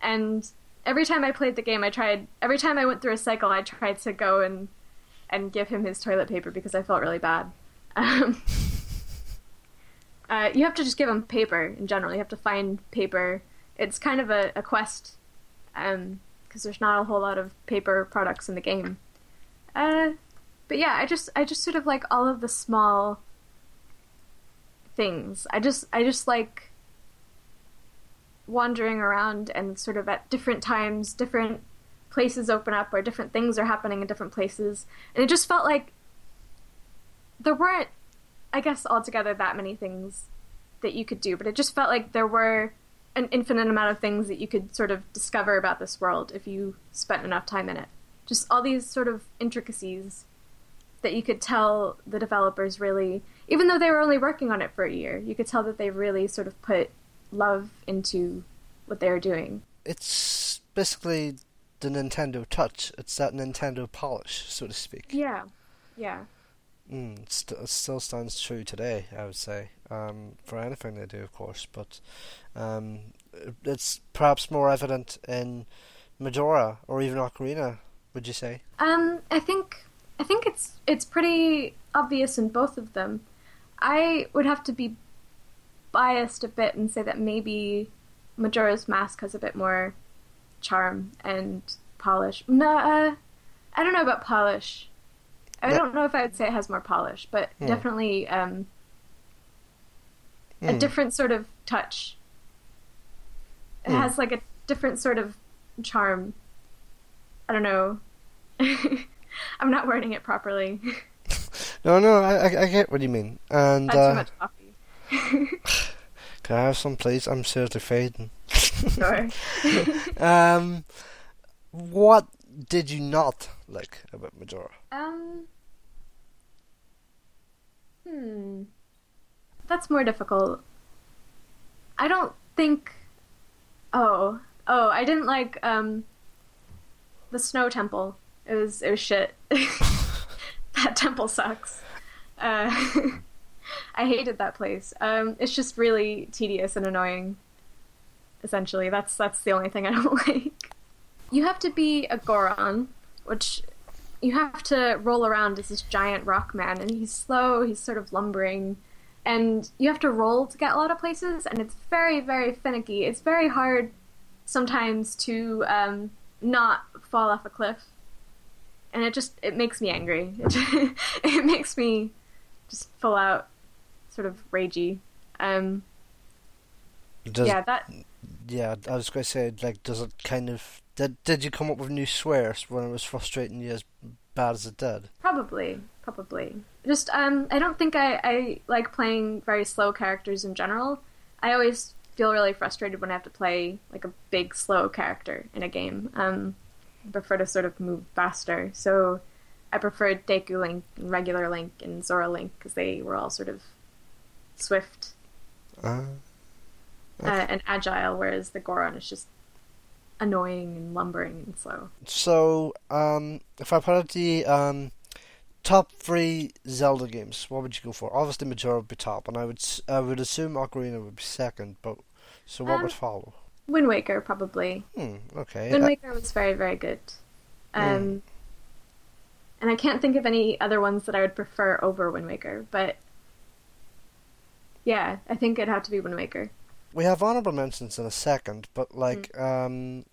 And every time I played the game, I tried. Every time I went through a cycle, I tried to go and and give him his toilet paper because I felt really bad. [LAUGHS] Um, uh, you have to just give him paper in general. You have to find paper. It's kind of a, a quest because um, there's not a whole lot of paper products in the game. Uh, but yeah, I just I just sort of like all of the small things. I just I just like wandering around and sort of at different times, different places open up or different things are happening in different places, and it just felt like there weren't, I guess, altogether that many things that you could do, but it just felt like there were an infinite amount of things that you could sort of discover about this world if you spent enough time in it. Just all these sort of intricacies that you could tell the developers really, even though they were only working on it for a year, you could tell that they really sort of put love into what they were doing. It's basically the Nintendo touch. It's that Nintendo polish, so to speak. Yeah, yeah. Mm, it, st- still stands true today, I would say, um, for anything they do, of course. But um, it's perhaps more evident in Majora or even Ocarina. Would you say? Um, I think I think it's it's pretty obvious in both of them. I would have to be biased a bit and say that maybe Majora's Mask has a bit more charm and polish. No, uh, I don't know about polish. I Yeah. don't know if I would say it has more polish, but Hmm. definitely um, a Hmm. different sort of touch. It Hmm. has like a different sort of charm. I don't know. [LAUGHS] I'm not wording it properly. [LAUGHS] No, no, I, I, get what you mean. And Had too uh, much coffee. [LAUGHS] can I have some, please? I'm seriously fading. Sure. Um, what did you not like about Majora? Um. Hmm. That's more difficult. I don't think. Oh, oh, I didn't like um. The snow temple. It was it was shit. [LAUGHS] that temple sucks. Uh, [LAUGHS] I hated that place. Um, it's just really tedious and annoying. Essentially, that's that's the only thing I don't [LAUGHS] like. You have to be a Goron, which you have to roll around as this giant rock man, and he's slow, he's sort of lumbering, and you have to roll to get a lot of places, and it's very, very finicky. It's very hard sometimes to um, not fall off a cliff, and it just it makes me angry. [LAUGHS] It, it makes me just full out sort of ragey. Um, Does, yeah, that yeah, I was going to say, like, does it kind of did did you come up with new swears when it was frustrating you as bad as it did? Probably, probably. Just um, I don't think I, I like playing very slow characters in general. I always feel really frustrated when I have to play like a big slow character in a game. Um, I prefer to sort of move faster. So I preferred Deku Link and regular Link and Zora Link because they were all sort of swift Uh, uh, and agile, whereas the Goron is just annoying and lumbering and slow. so, um, if I put out the um, top three Zelda games, what would you go for? Obviously, Majora would be top, and I would I would assume Ocarina would be second. But so, what Um, would follow? Wind Waker, probably. Hmm. Okay. Wind Waker was very, very good. Um, Mm. And I can't think of any other ones that I would prefer over Wind Waker, but yeah, I think it'd have to be Wind Waker. we have honorable mentions in a second, but like, Hmm. um,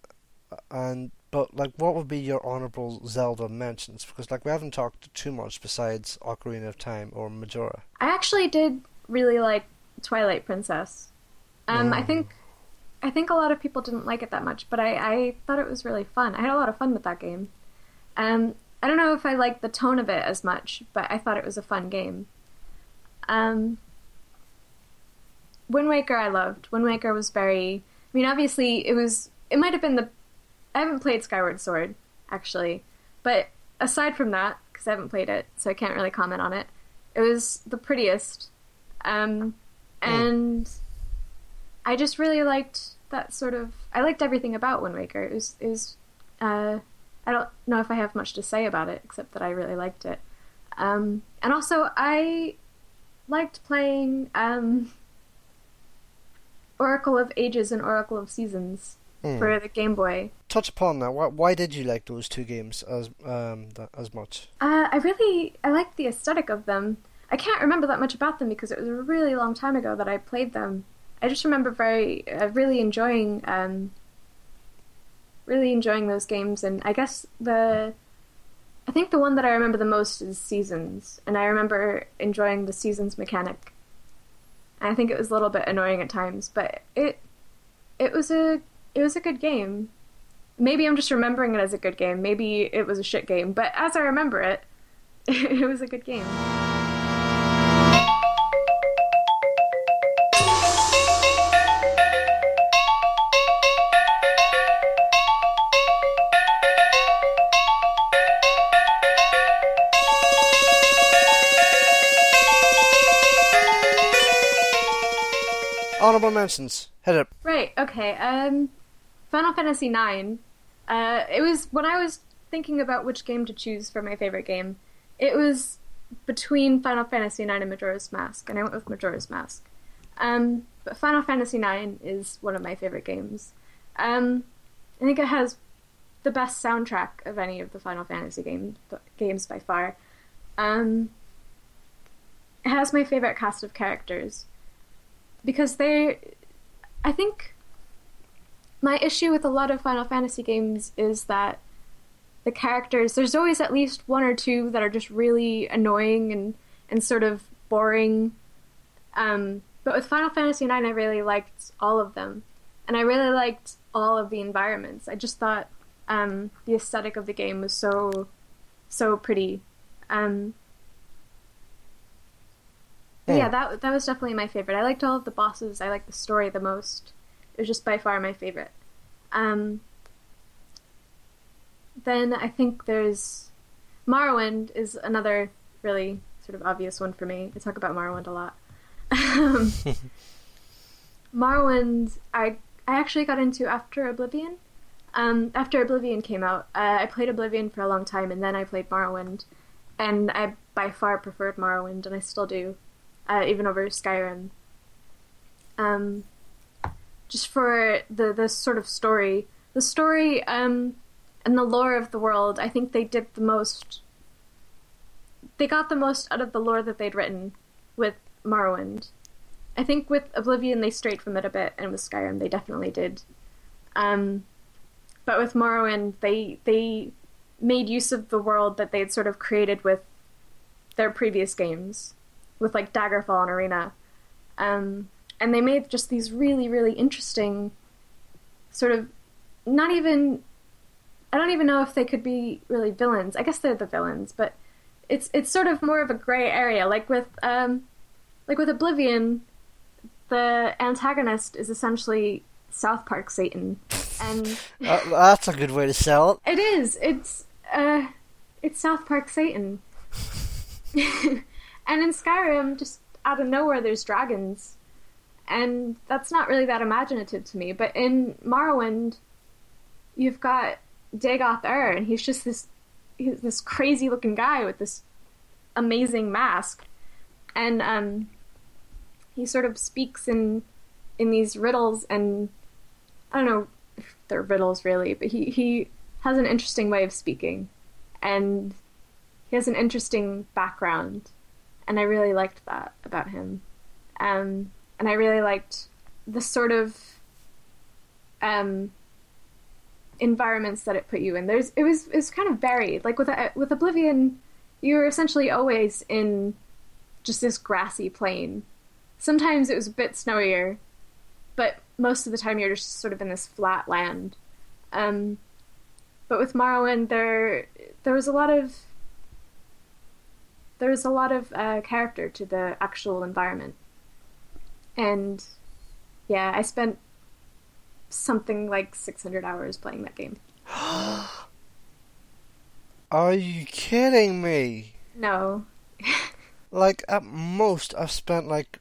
and but like, what would be your honorable Zelda mentions? Because like, we haven't talked too much besides Ocarina of Time or Majora. I actually did really like Twilight Princess. Um, I Mm. think I think a lot of people didn't like it that much, but I, I thought it was really fun. I had a lot of fun with that game. Um, I don't know if I liked the tone of it as much, but I thought it was a fun game. Um, Wind Waker I loved. Wind Waker was very. I mean, obviously it was. It might have been the. I haven't played Skyward Sword actually, but aside from that, because I haven't played it, so I can't really comment on it. It was the prettiest, um, and I just really liked that sort of. I liked everything about Wind Waker. It was. It was. Uh, I don't know if I have much to say about it except that I really liked it. Um, and also, I liked playing um, Oracle of Ages and Oracle of Seasons Hmm. for the Game Boy. Touch upon that. Why, why did you like those two games as um that, as much? Uh, I really I liked the aesthetic of them. I can't remember that much about them because it was a really long time ago that I played them. I just remember very uh, really enjoying um, really enjoying those games, and I guess the I think the one that I remember the most is Seasons, and I remember enjoying the Seasons mechanic. I think it was a little bit annoying at times, but it it was a it was a good game. Maybe I'm just remembering it as a good game. Maybe it was a shit game, but as I remember it, [LAUGHS] it was a good game. Honorable mentions. Hit it. Right. Okay. Um, Final Fantasy IX. Uh, it was when I was thinking about which game to choose for my favorite game. It was between Final Fantasy IX and Majora's Mask, and I went with Majora's Mask. Um, but Final Fantasy IX is one of my favorite games. Um, I think it has the best soundtrack of any of the Final Fantasy game, games by far. Um, it has my favorite cast of characters because they I think my issue with a lot of Final Fantasy games is that the characters there's always at least one or two that are just really annoying and and sort of boring um, but with Final Fantasy IX I really liked all of them and I really liked all of the environments I just thought um, the aesthetic of the game was so so pretty um, yeah, that that was definitely my favorite. I liked all of the bosses. I liked the story the most. It was just by far my favorite. Um, then I think there's Morrowind is another really sort of obvious one for me. I talk about Morrowind a lot. Um, [LAUGHS] Morrowind, I I actually got into after Oblivion. Um, after Oblivion came out, uh, I played Oblivion for a long time, and then I played Morrowind, and I by far preferred Morrowind, and I still do uh, even over Skyrim. Um, just for the the sort of story, the story um, and the lore of the world. I think they did the most. They got the most out of the lore that they'd written with Morrowind. I think with Oblivion they strayed from it a bit, and with Skyrim they definitely did. Um, but with Morrowind, they they made use of the world that they had sort of created with their previous games with like Daggerfall and Arena. Um, and they made just these really, really interesting sort of not even I don't even know if they could be really villains. I guess they're the villains, but it's it's sort of more of a gray area. Like with um, like with Oblivion, the antagonist is essentially South Park Satan, and [LAUGHS] uh, that's a good way to sell it. It is. It's uh, it's South Park Satan. [LAUGHS] [LAUGHS] And in Skyrim, just out of nowhere, there's dragons. And that's not really that imaginative to me. But in Morrowind, you've got Dagoth Ur, and he's just this he's this crazy looking guy with this amazing mask. And um, he sort of speaks in in these riddles, and I don't know if they're riddles really, but he, he has an interesting way of speaking. And he has an interesting background and I really liked that about him. Um, and I really liked the sort of um, environments that it put you in. There's it was it was kind of varied. Like with uh, with Oblivion, you were essentially always in just this grassy plain. Sometimes it was a bit snowier, but most of the time you're just sort of in this flat land. Um, but with Morrowind, there there was a lot of there's a lot of uh, character to the actual environment. And yeah, I spent something like 600 hours playing that game. [GASPS] Are you kidding me? No. [LAUGHS] like, at most, I've spent like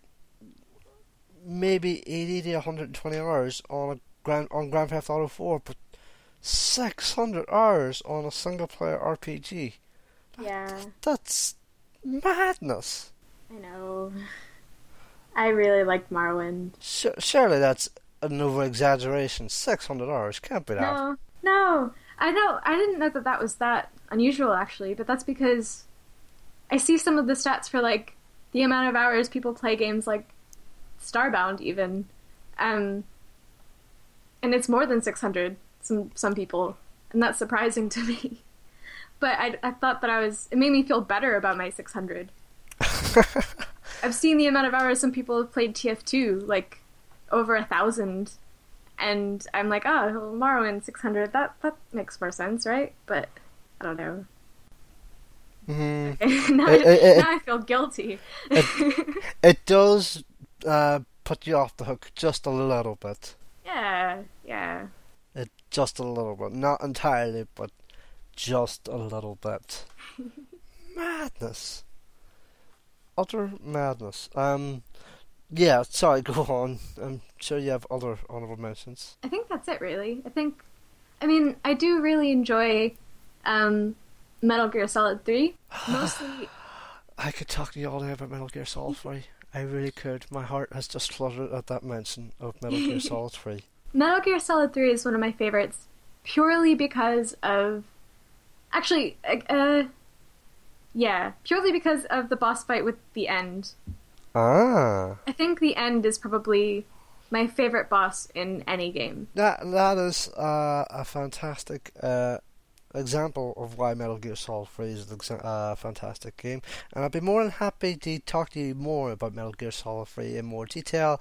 maybe 80 to 120 hours on a Grand, on Grand Theft Auto 4, but 600 hours on a single player RPG. Yeah. That's madness. I know. I really liked Morrowind. Surely that's an over exaggeration. 600 hours can't be that. No, no. I know. I didn't know that that was that unusual actually, but that's because I see some of the stats for like the amount of hours people play games like Starbound even, um, and it's more than 600. Some some people, and that's surprising to me. [LAUGHS] but I, I thought that I was. It made me feel better about my 600. [LAUGHS] I've seen the amount of hours some people have played TF2, like over a thousand, and I'm like, oh, well, Morrowind 600. That that makes more sense, right? But I don't know. Mhm. [LAUGHS] now, It- it- it- now I feel guilty. [LAUGHS] It does uh, put you off the hook just a little bit. yeah, yeah. It just a little bit, not entirely, but just a little bit. [LAUGHS] madness, utter madness. Um, yeah. Sorry, [LAUGHS] go on. I'm sure you have other honorable mentions. I think that's it, really. I think, I mean, I do really enjoy um, Metal Gear Solid 3. [SIGHS] Mostly, I could talk to you all day about Metal Gear Solid [LAUGHS] 3. I really could. My heart has just fluttered at that mention of Metal Gear [LAUGHS] Solid 3. Metal Gear Solid 3 is one of my favorites purely because of. Actually, uh, uh, yeah, purely because of the boss fight with the end. Ah, I think the end is probably my favorite boss in any game. that that is uh, a fantastic uh, example of why Metal Gear Solid 3 is a uh, fantastic game, and I'd be more than happy to talk to you more about Metal Gear Solid 3 in more detail.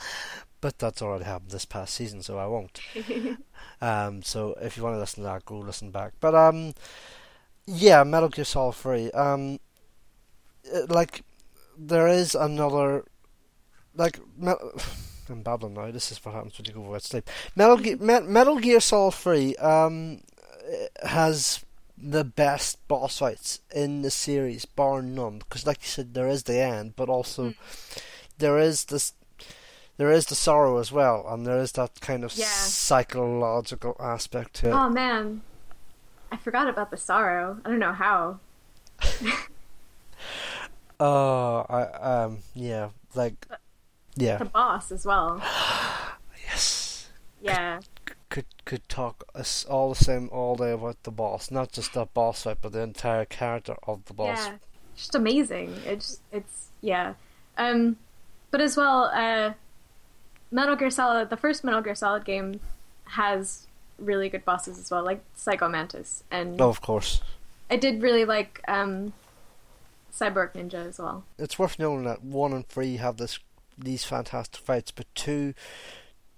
But that's already happened this past season, so I won't. [LAUGHS] Um, so if you want to listen to that, go listen back. But um, yeah, Metal Gear Solid Three. Um, uh, like there is another, like Me- [SIGHS] I'm babbling now. This is what happens when you go without sleep. Metal Gear, Me- Metal Gear Solid Three. Um, has the best boss fights in the series, bar none. Because, like you said, there is the end, but also there is this. There is the sorrow as well, and there is that kind of Yeah. psychological aspect to it. Oh man, I forgot about the sorrow. I don't know how. [LAUGHS] Oh, I um, yeah, like, yeah, The boss as well. [GASPS] yes. Yeah. Could could talk us all the same all day about the boss, not just that boss fight, but the entire character of the boss. Yeah, just amazing. It's it's yeah, um, but as well, uh, Metal Gear Solid, the first Metal Gear Solid game, has really good bosses as well, like Psycho Mantis, and Oh, of course. I did really like um, Cyborg Ninja as well. It's worth knowing that one and three have this these fantastic fights, but two,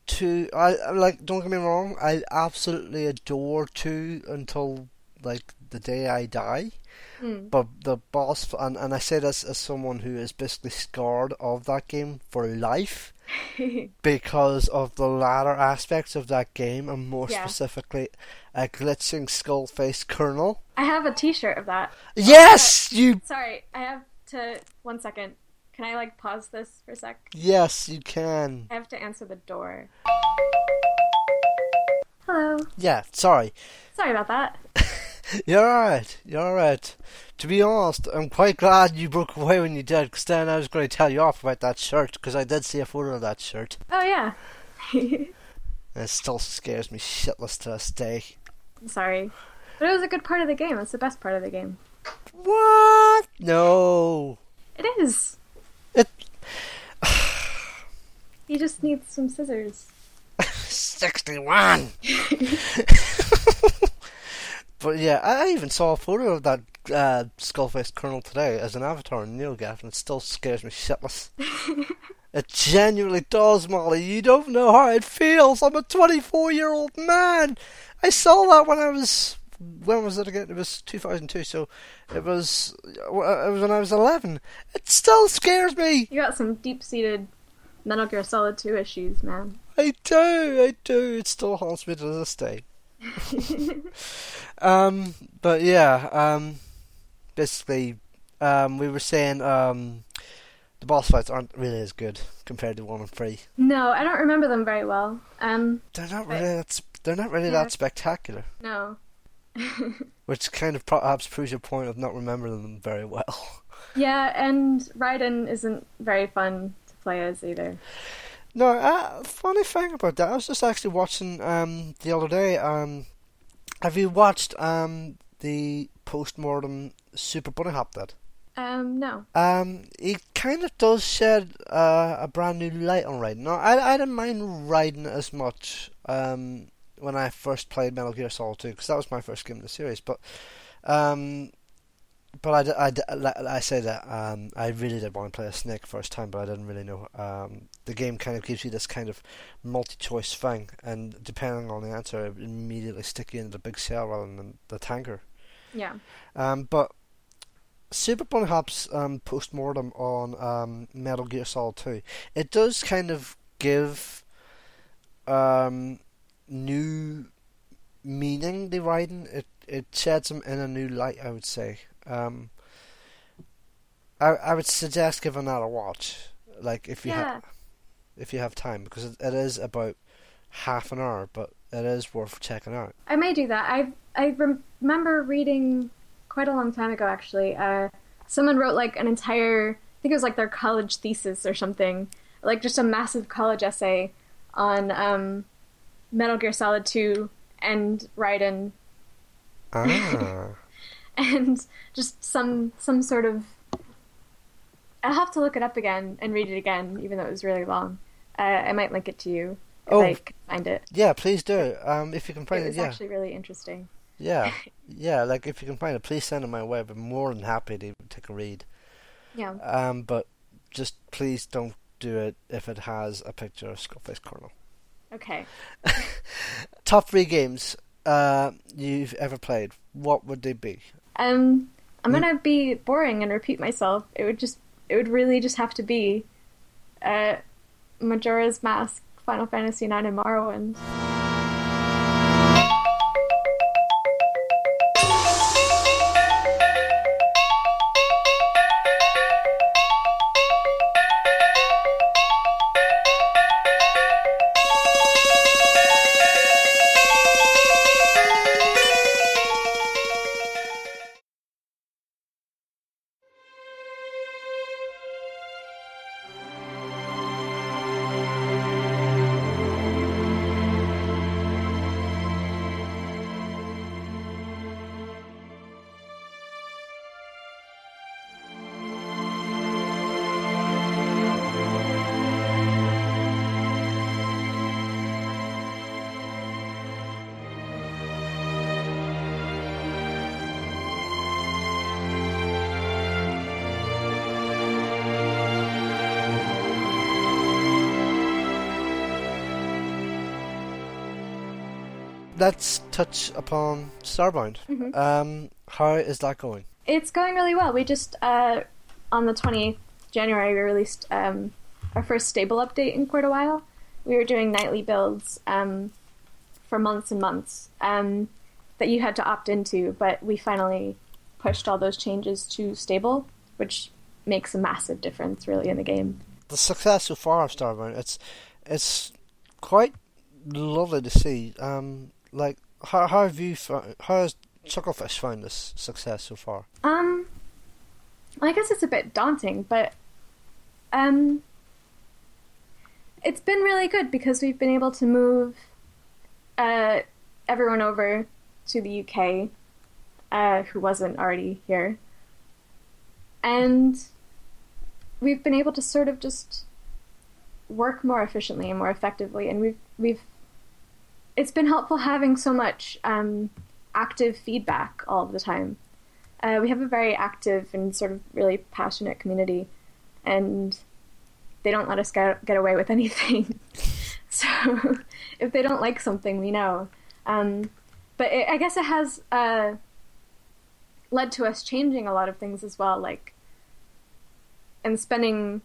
two, I I- like. Don't get me wrong, I absolutely adore two until like the day I die. Mm. But the boss, and, and I say this as someone who is basically scarred of that game for life [LAUGHS] because of the latter aspects of that game, and more Yeah. specifically, a glitching skull faced colonel. I have a T-shirt of that. Yes, you. Sorry, I have to. One second. Can I like pause this for a sec? Yes, you can. I have to answer the door. Hello. Yeah, sorry. Sorry about that. [LAUGHS] You're alright. You're alright. To be honest, I'm quite glad you broke away when you did, because then I was going to tell you off about that shirt, because I did see a photo of that shirt. Oh yeah. [LAUGHS] It still scares me shitless to this day. Sorry. But it was a good part of the game. It's the best part of the game. What? No. It is. It. [SIGHS] You just need some scissors. [LAUGHS] 61! [LAUGHS] but yeah, I I even saw a photo of that uh, skull-faced colonel today as an avatar in NeoGAF, and it still scares me shitless. [LAUGHS] it genuinely does, Molly. You don't know how it feels. I'm a 24-year-old man. I saw that when I was. When was it again? It was 2002, so it was. It was when I was 11. It still scares me. You got some deep-seated Metal Gear Solid 2 issues, man. I do, I do. It still haunts me to this day. [LAUGHS] um, but yeah, um, basically, um, we were saying um, the boss fights aren't really as good compared to one and three. no, I don't remember them very well. Um, They're not really that. Sp- they're not really Yeah. that spectacular, no. [LAUGHS] which kind of perhaps proves your point of not remembering them very well. yeah, and Raiden isn't very fun to play as either. No, uh, funny thing about that, I was just actually watching um the other day. Um, have you watched um the post-mortem Super Bunny Hop that? Um, no. Um, it kind of does shed uh, a brand new light on Raiden. No, I I didn't mind Raiden as much um when I first played Metal Gear Solid 2 because that was my first game in the series. But Um, but I, I, I say that um, I really did want to play a snake first time, but I didn't really know. Um, the game kind of gives you this kind of multi-choice thing, and depending on the answer, it immediately stick you into the Big Shell rather than the tanker. Yeah. Um, but Super Bunny Hop's um, post-mortem on um, Metal Gear Solid 2, it does kind of give um, new meaning to Raiden. It it sheds them in a new light, I would say. Um, I I would suggest giving that a watch, like if you Yeah. have if you have time, because it, it is about half an hour, but it is worth checking out. I may do that. I I rem- remember reading quite a long time ago, actually. Uh, someone wrote like an entire, I think it was like their college thesis or something, like just a massive college essay on um, Metal Gear Solid 2 and Raiden, Ah, [LAUGHS] and just some some sort of. I'll have to look it up again and read it again, even though it was really long. Uh, I might link it to you if Oh. I can find it. yeah, please do. Um, if you can find It it, yeah, actually really interesting. yeah, [LAUGHS] yeah. Like if you can find it, please send it my way. I'm more than happy to take a read. Yeah. Um, but just please don't do it if it has a picture of Skullface Colonel. Okay. [LAUGHS] Top three games uh, you've ever played. What would they be? Um, I'm Mm. gonna be boring and repeat myself. It would just, it would really just have to be, uh, Majora's Mask, Final Fantasy IX, and Morrowind. Let's touch upon Starbound. Mhm. Um, how is that going? It's going really well. We just, uh, on the 20th January, we released um, our first stable update in quite a while. We were doing nightly builds um, for months and months um, that you had to opt into, but we finally pushed all those changes to stable, which makes a massive difference, really, in the game. The success so far of Starbound, it's it's quite lovely to see. Um, like how how have you found, how has Chucklefish found this success so far? Um, I guess it's a bit daunting, but um, it's been really good because we've been able to move uh, everyone over to the UK uh, who wasn't already here, and we've been able to sort of just work more efficiently and more effectively, and we've we've it's been helpful having so much um, active feedback all the time. Uh, we have a very active and sort of really passionate community, and they don't let us get, get away with anything. [LAUGHS] so [LAUGHS] if they don't like something, we know. Um, but it, I guess it has uh, led to us changing a lot of things as well, like and spending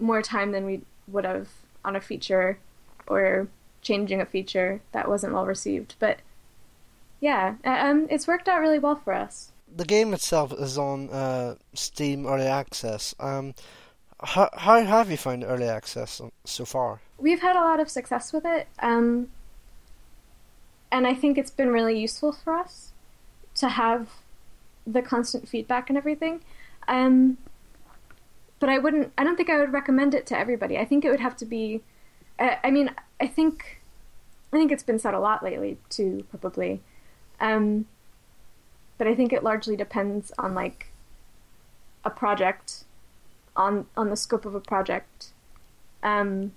more time than we would have on a feature or changing a feature that wasn't well received. But yeah, um, it's worked out really well for us. The game itself is on uh, Steam Early Access. Um, how how have you found Early Access so far? We've had a lot of success with it, um, and I think it's been really useful for us to have the constant feedback and everything. Um, but I wouldn't. I don't think I would recommend it to everybody. I think it would have to be. Uh, I mean, I think. I think it's been said a lot lately too, probably. Um, but I think it largely depends on like a project, on on the scope of a project, um,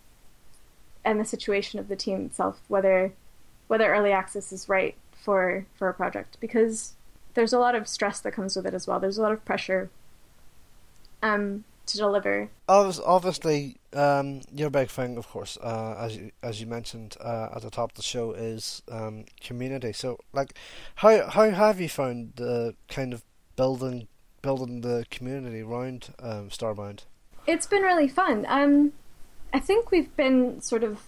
and the situation of the team itself. Whether whether early access is right for for a project because there's a lot of stress that comes with it as well. There's a lot of pressure um, to deliver. Obviously, um, your big thing, of course, uh, as you as you mentioned uh, at the top of the show, is um, community. So, like, how how have you found the kind of building building the community around um, Starbound? It's been really fun. Um, I think we've been sort of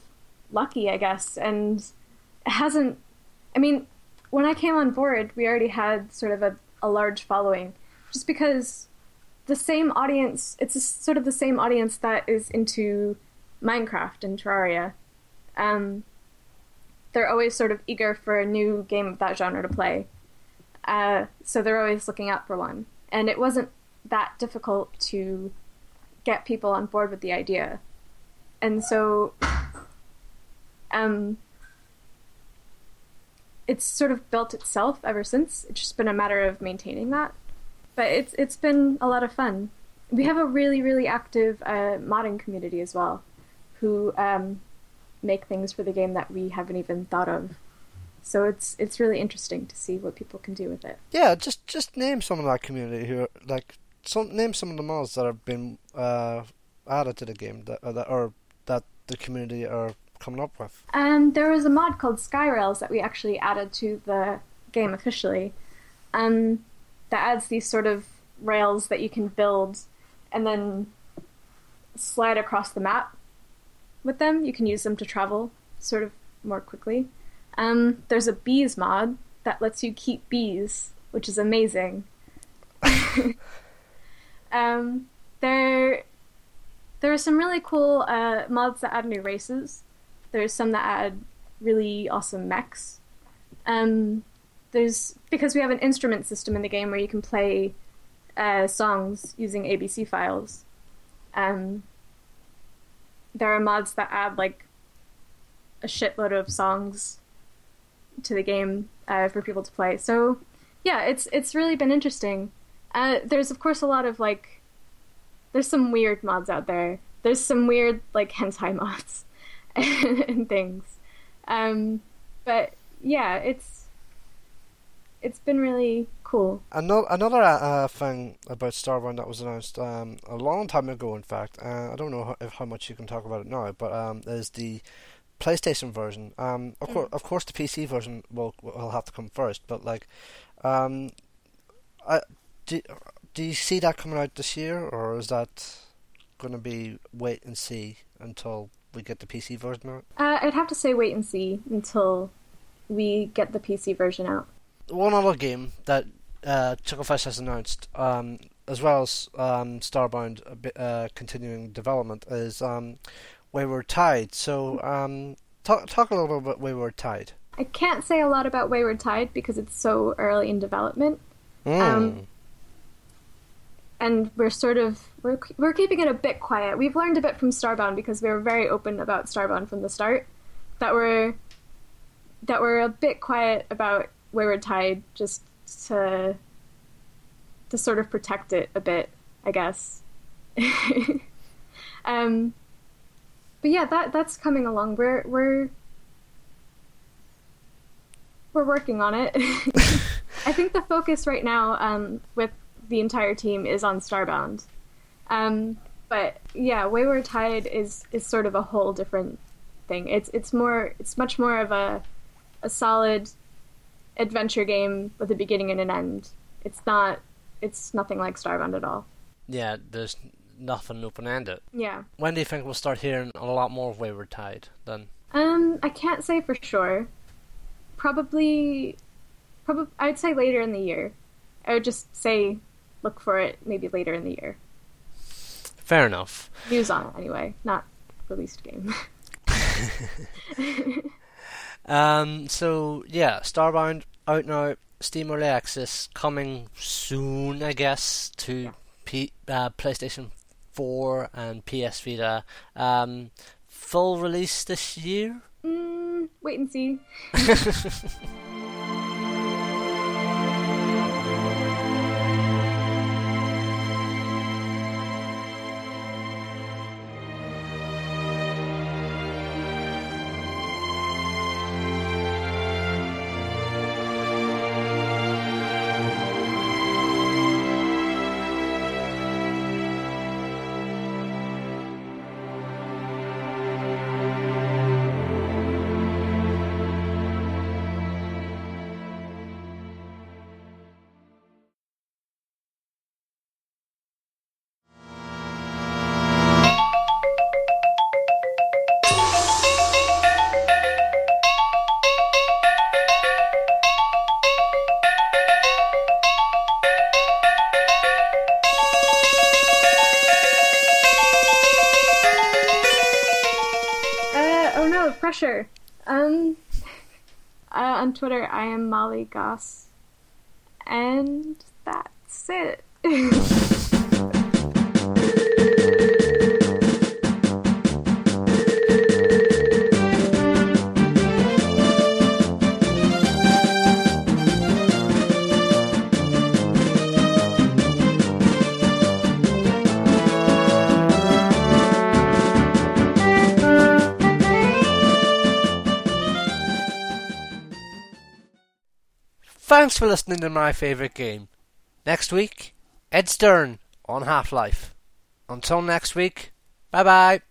lucky, I guess, and it hasn't. I mean, when I came on board, we already had sort of a, a large following, just because the same audience, it's sort of the same audience that is into Minecraft and Terraria. Um, they're always sort of eager for a new game of that genre to play. Uh, so they're always looking out for one. And it wasn't that difficult to get people on board with the idea. And so um, it's sort of built itself ever since. It's just been a matter of maintaining that. But it's it's been a lot of fun. We have a really really active uh, modding community as well, who um, make things for the game that we haven't even thought of. So it's it's really interesting to see what people can do with it. Yeah, just just name some of that community who are, like some name some of the mods that have been uh, added to the game that, uh, that or that the community are coming up with? Um, there was a mod called Skyrails that we actually added to the game officially. Um, that adds these sort of rails that you can build and then slide across the map with them. You can use them to travel sort of more quickly. Um, there's a bees mod that lets you keep bees, which is amazing. [LAUGHS] um, there, there are some really cool uh, mods that add new races. There's some that add really awesome mechs. Um, there's because we have an instrument system in the game where you can play uh, songs using ABC files. Um, there are mods that add like a shitload of songs to the game uh, for people to play. So yeah, it's it's really been interesting. Uh, there's of course a lot of like there's some weird mods out there. There's some weird like hentai [LAUGHS] mods. [LAUGHS] and things. Um, but yeah, it's it's been really cool. Another another uh, thing about Star Starbound that was announced um, a long time ago, in fact, uh, I don't know how, if, how much you can talk about it now, but um, is the PlayStation version. Um, of mm. course, of course, the PC version will will have to come first, but like, um, I, do do you see that coming out this year, or is that going to be wait and see until we get the PC version out? Uh, I'd have to say wait and see until we get the PC version out. One other game that uh, Chucklefish has announced, um, as well as um, Starbound uh, continuing development, is um, Wayward Tide. So, um, talk talk a little bit about Wayward Tide. I can't say a lot about Wayward Tide because it's so early in development. Mm and we're sort of we're we're keeping it a bit quiet. We've learned a bit from Starbound because we were very open about Starbound from the start. That we're that we're a bit quiet about Wayward Tide just to to sort of protect it a bit, I guess. [LAUGHS] um, but yeah, that that's coming along. We're we're we're working on it. [LAUGHS] I think the focus right now um, with the entire team is on Starbound. Um, but yeah, Wayward Tide is is sort of a whole different thing. It's it's more it's much more of a a solid adventure game with a beginning and an end. It's not it's nothing like Starbound at all. Yeah, there's nothing open ended. Yeah. When do you think we'll start hearing a lot more of Wayward Tide then? Um, I can't say for sure. Probably probably I'd say later in the year. I would just say look for it maybe later in the year. Fair enough. News on it anyway, not released game. [LAUGHS] [LAUGHS] um. So yeah, Starbound out now. Steam Early Access coming soon, I guess, to. P- uh, PlayStation 4 and PS Vita. Um, full release this year? Mm, wait and see. [LAUGHS] [LAUGHS] I am Molly Goss, and that's it. [LAUGHS] Thanks for listening to my favourite game. Next week, Ed Stern on Half Life. Until next week, bye bye.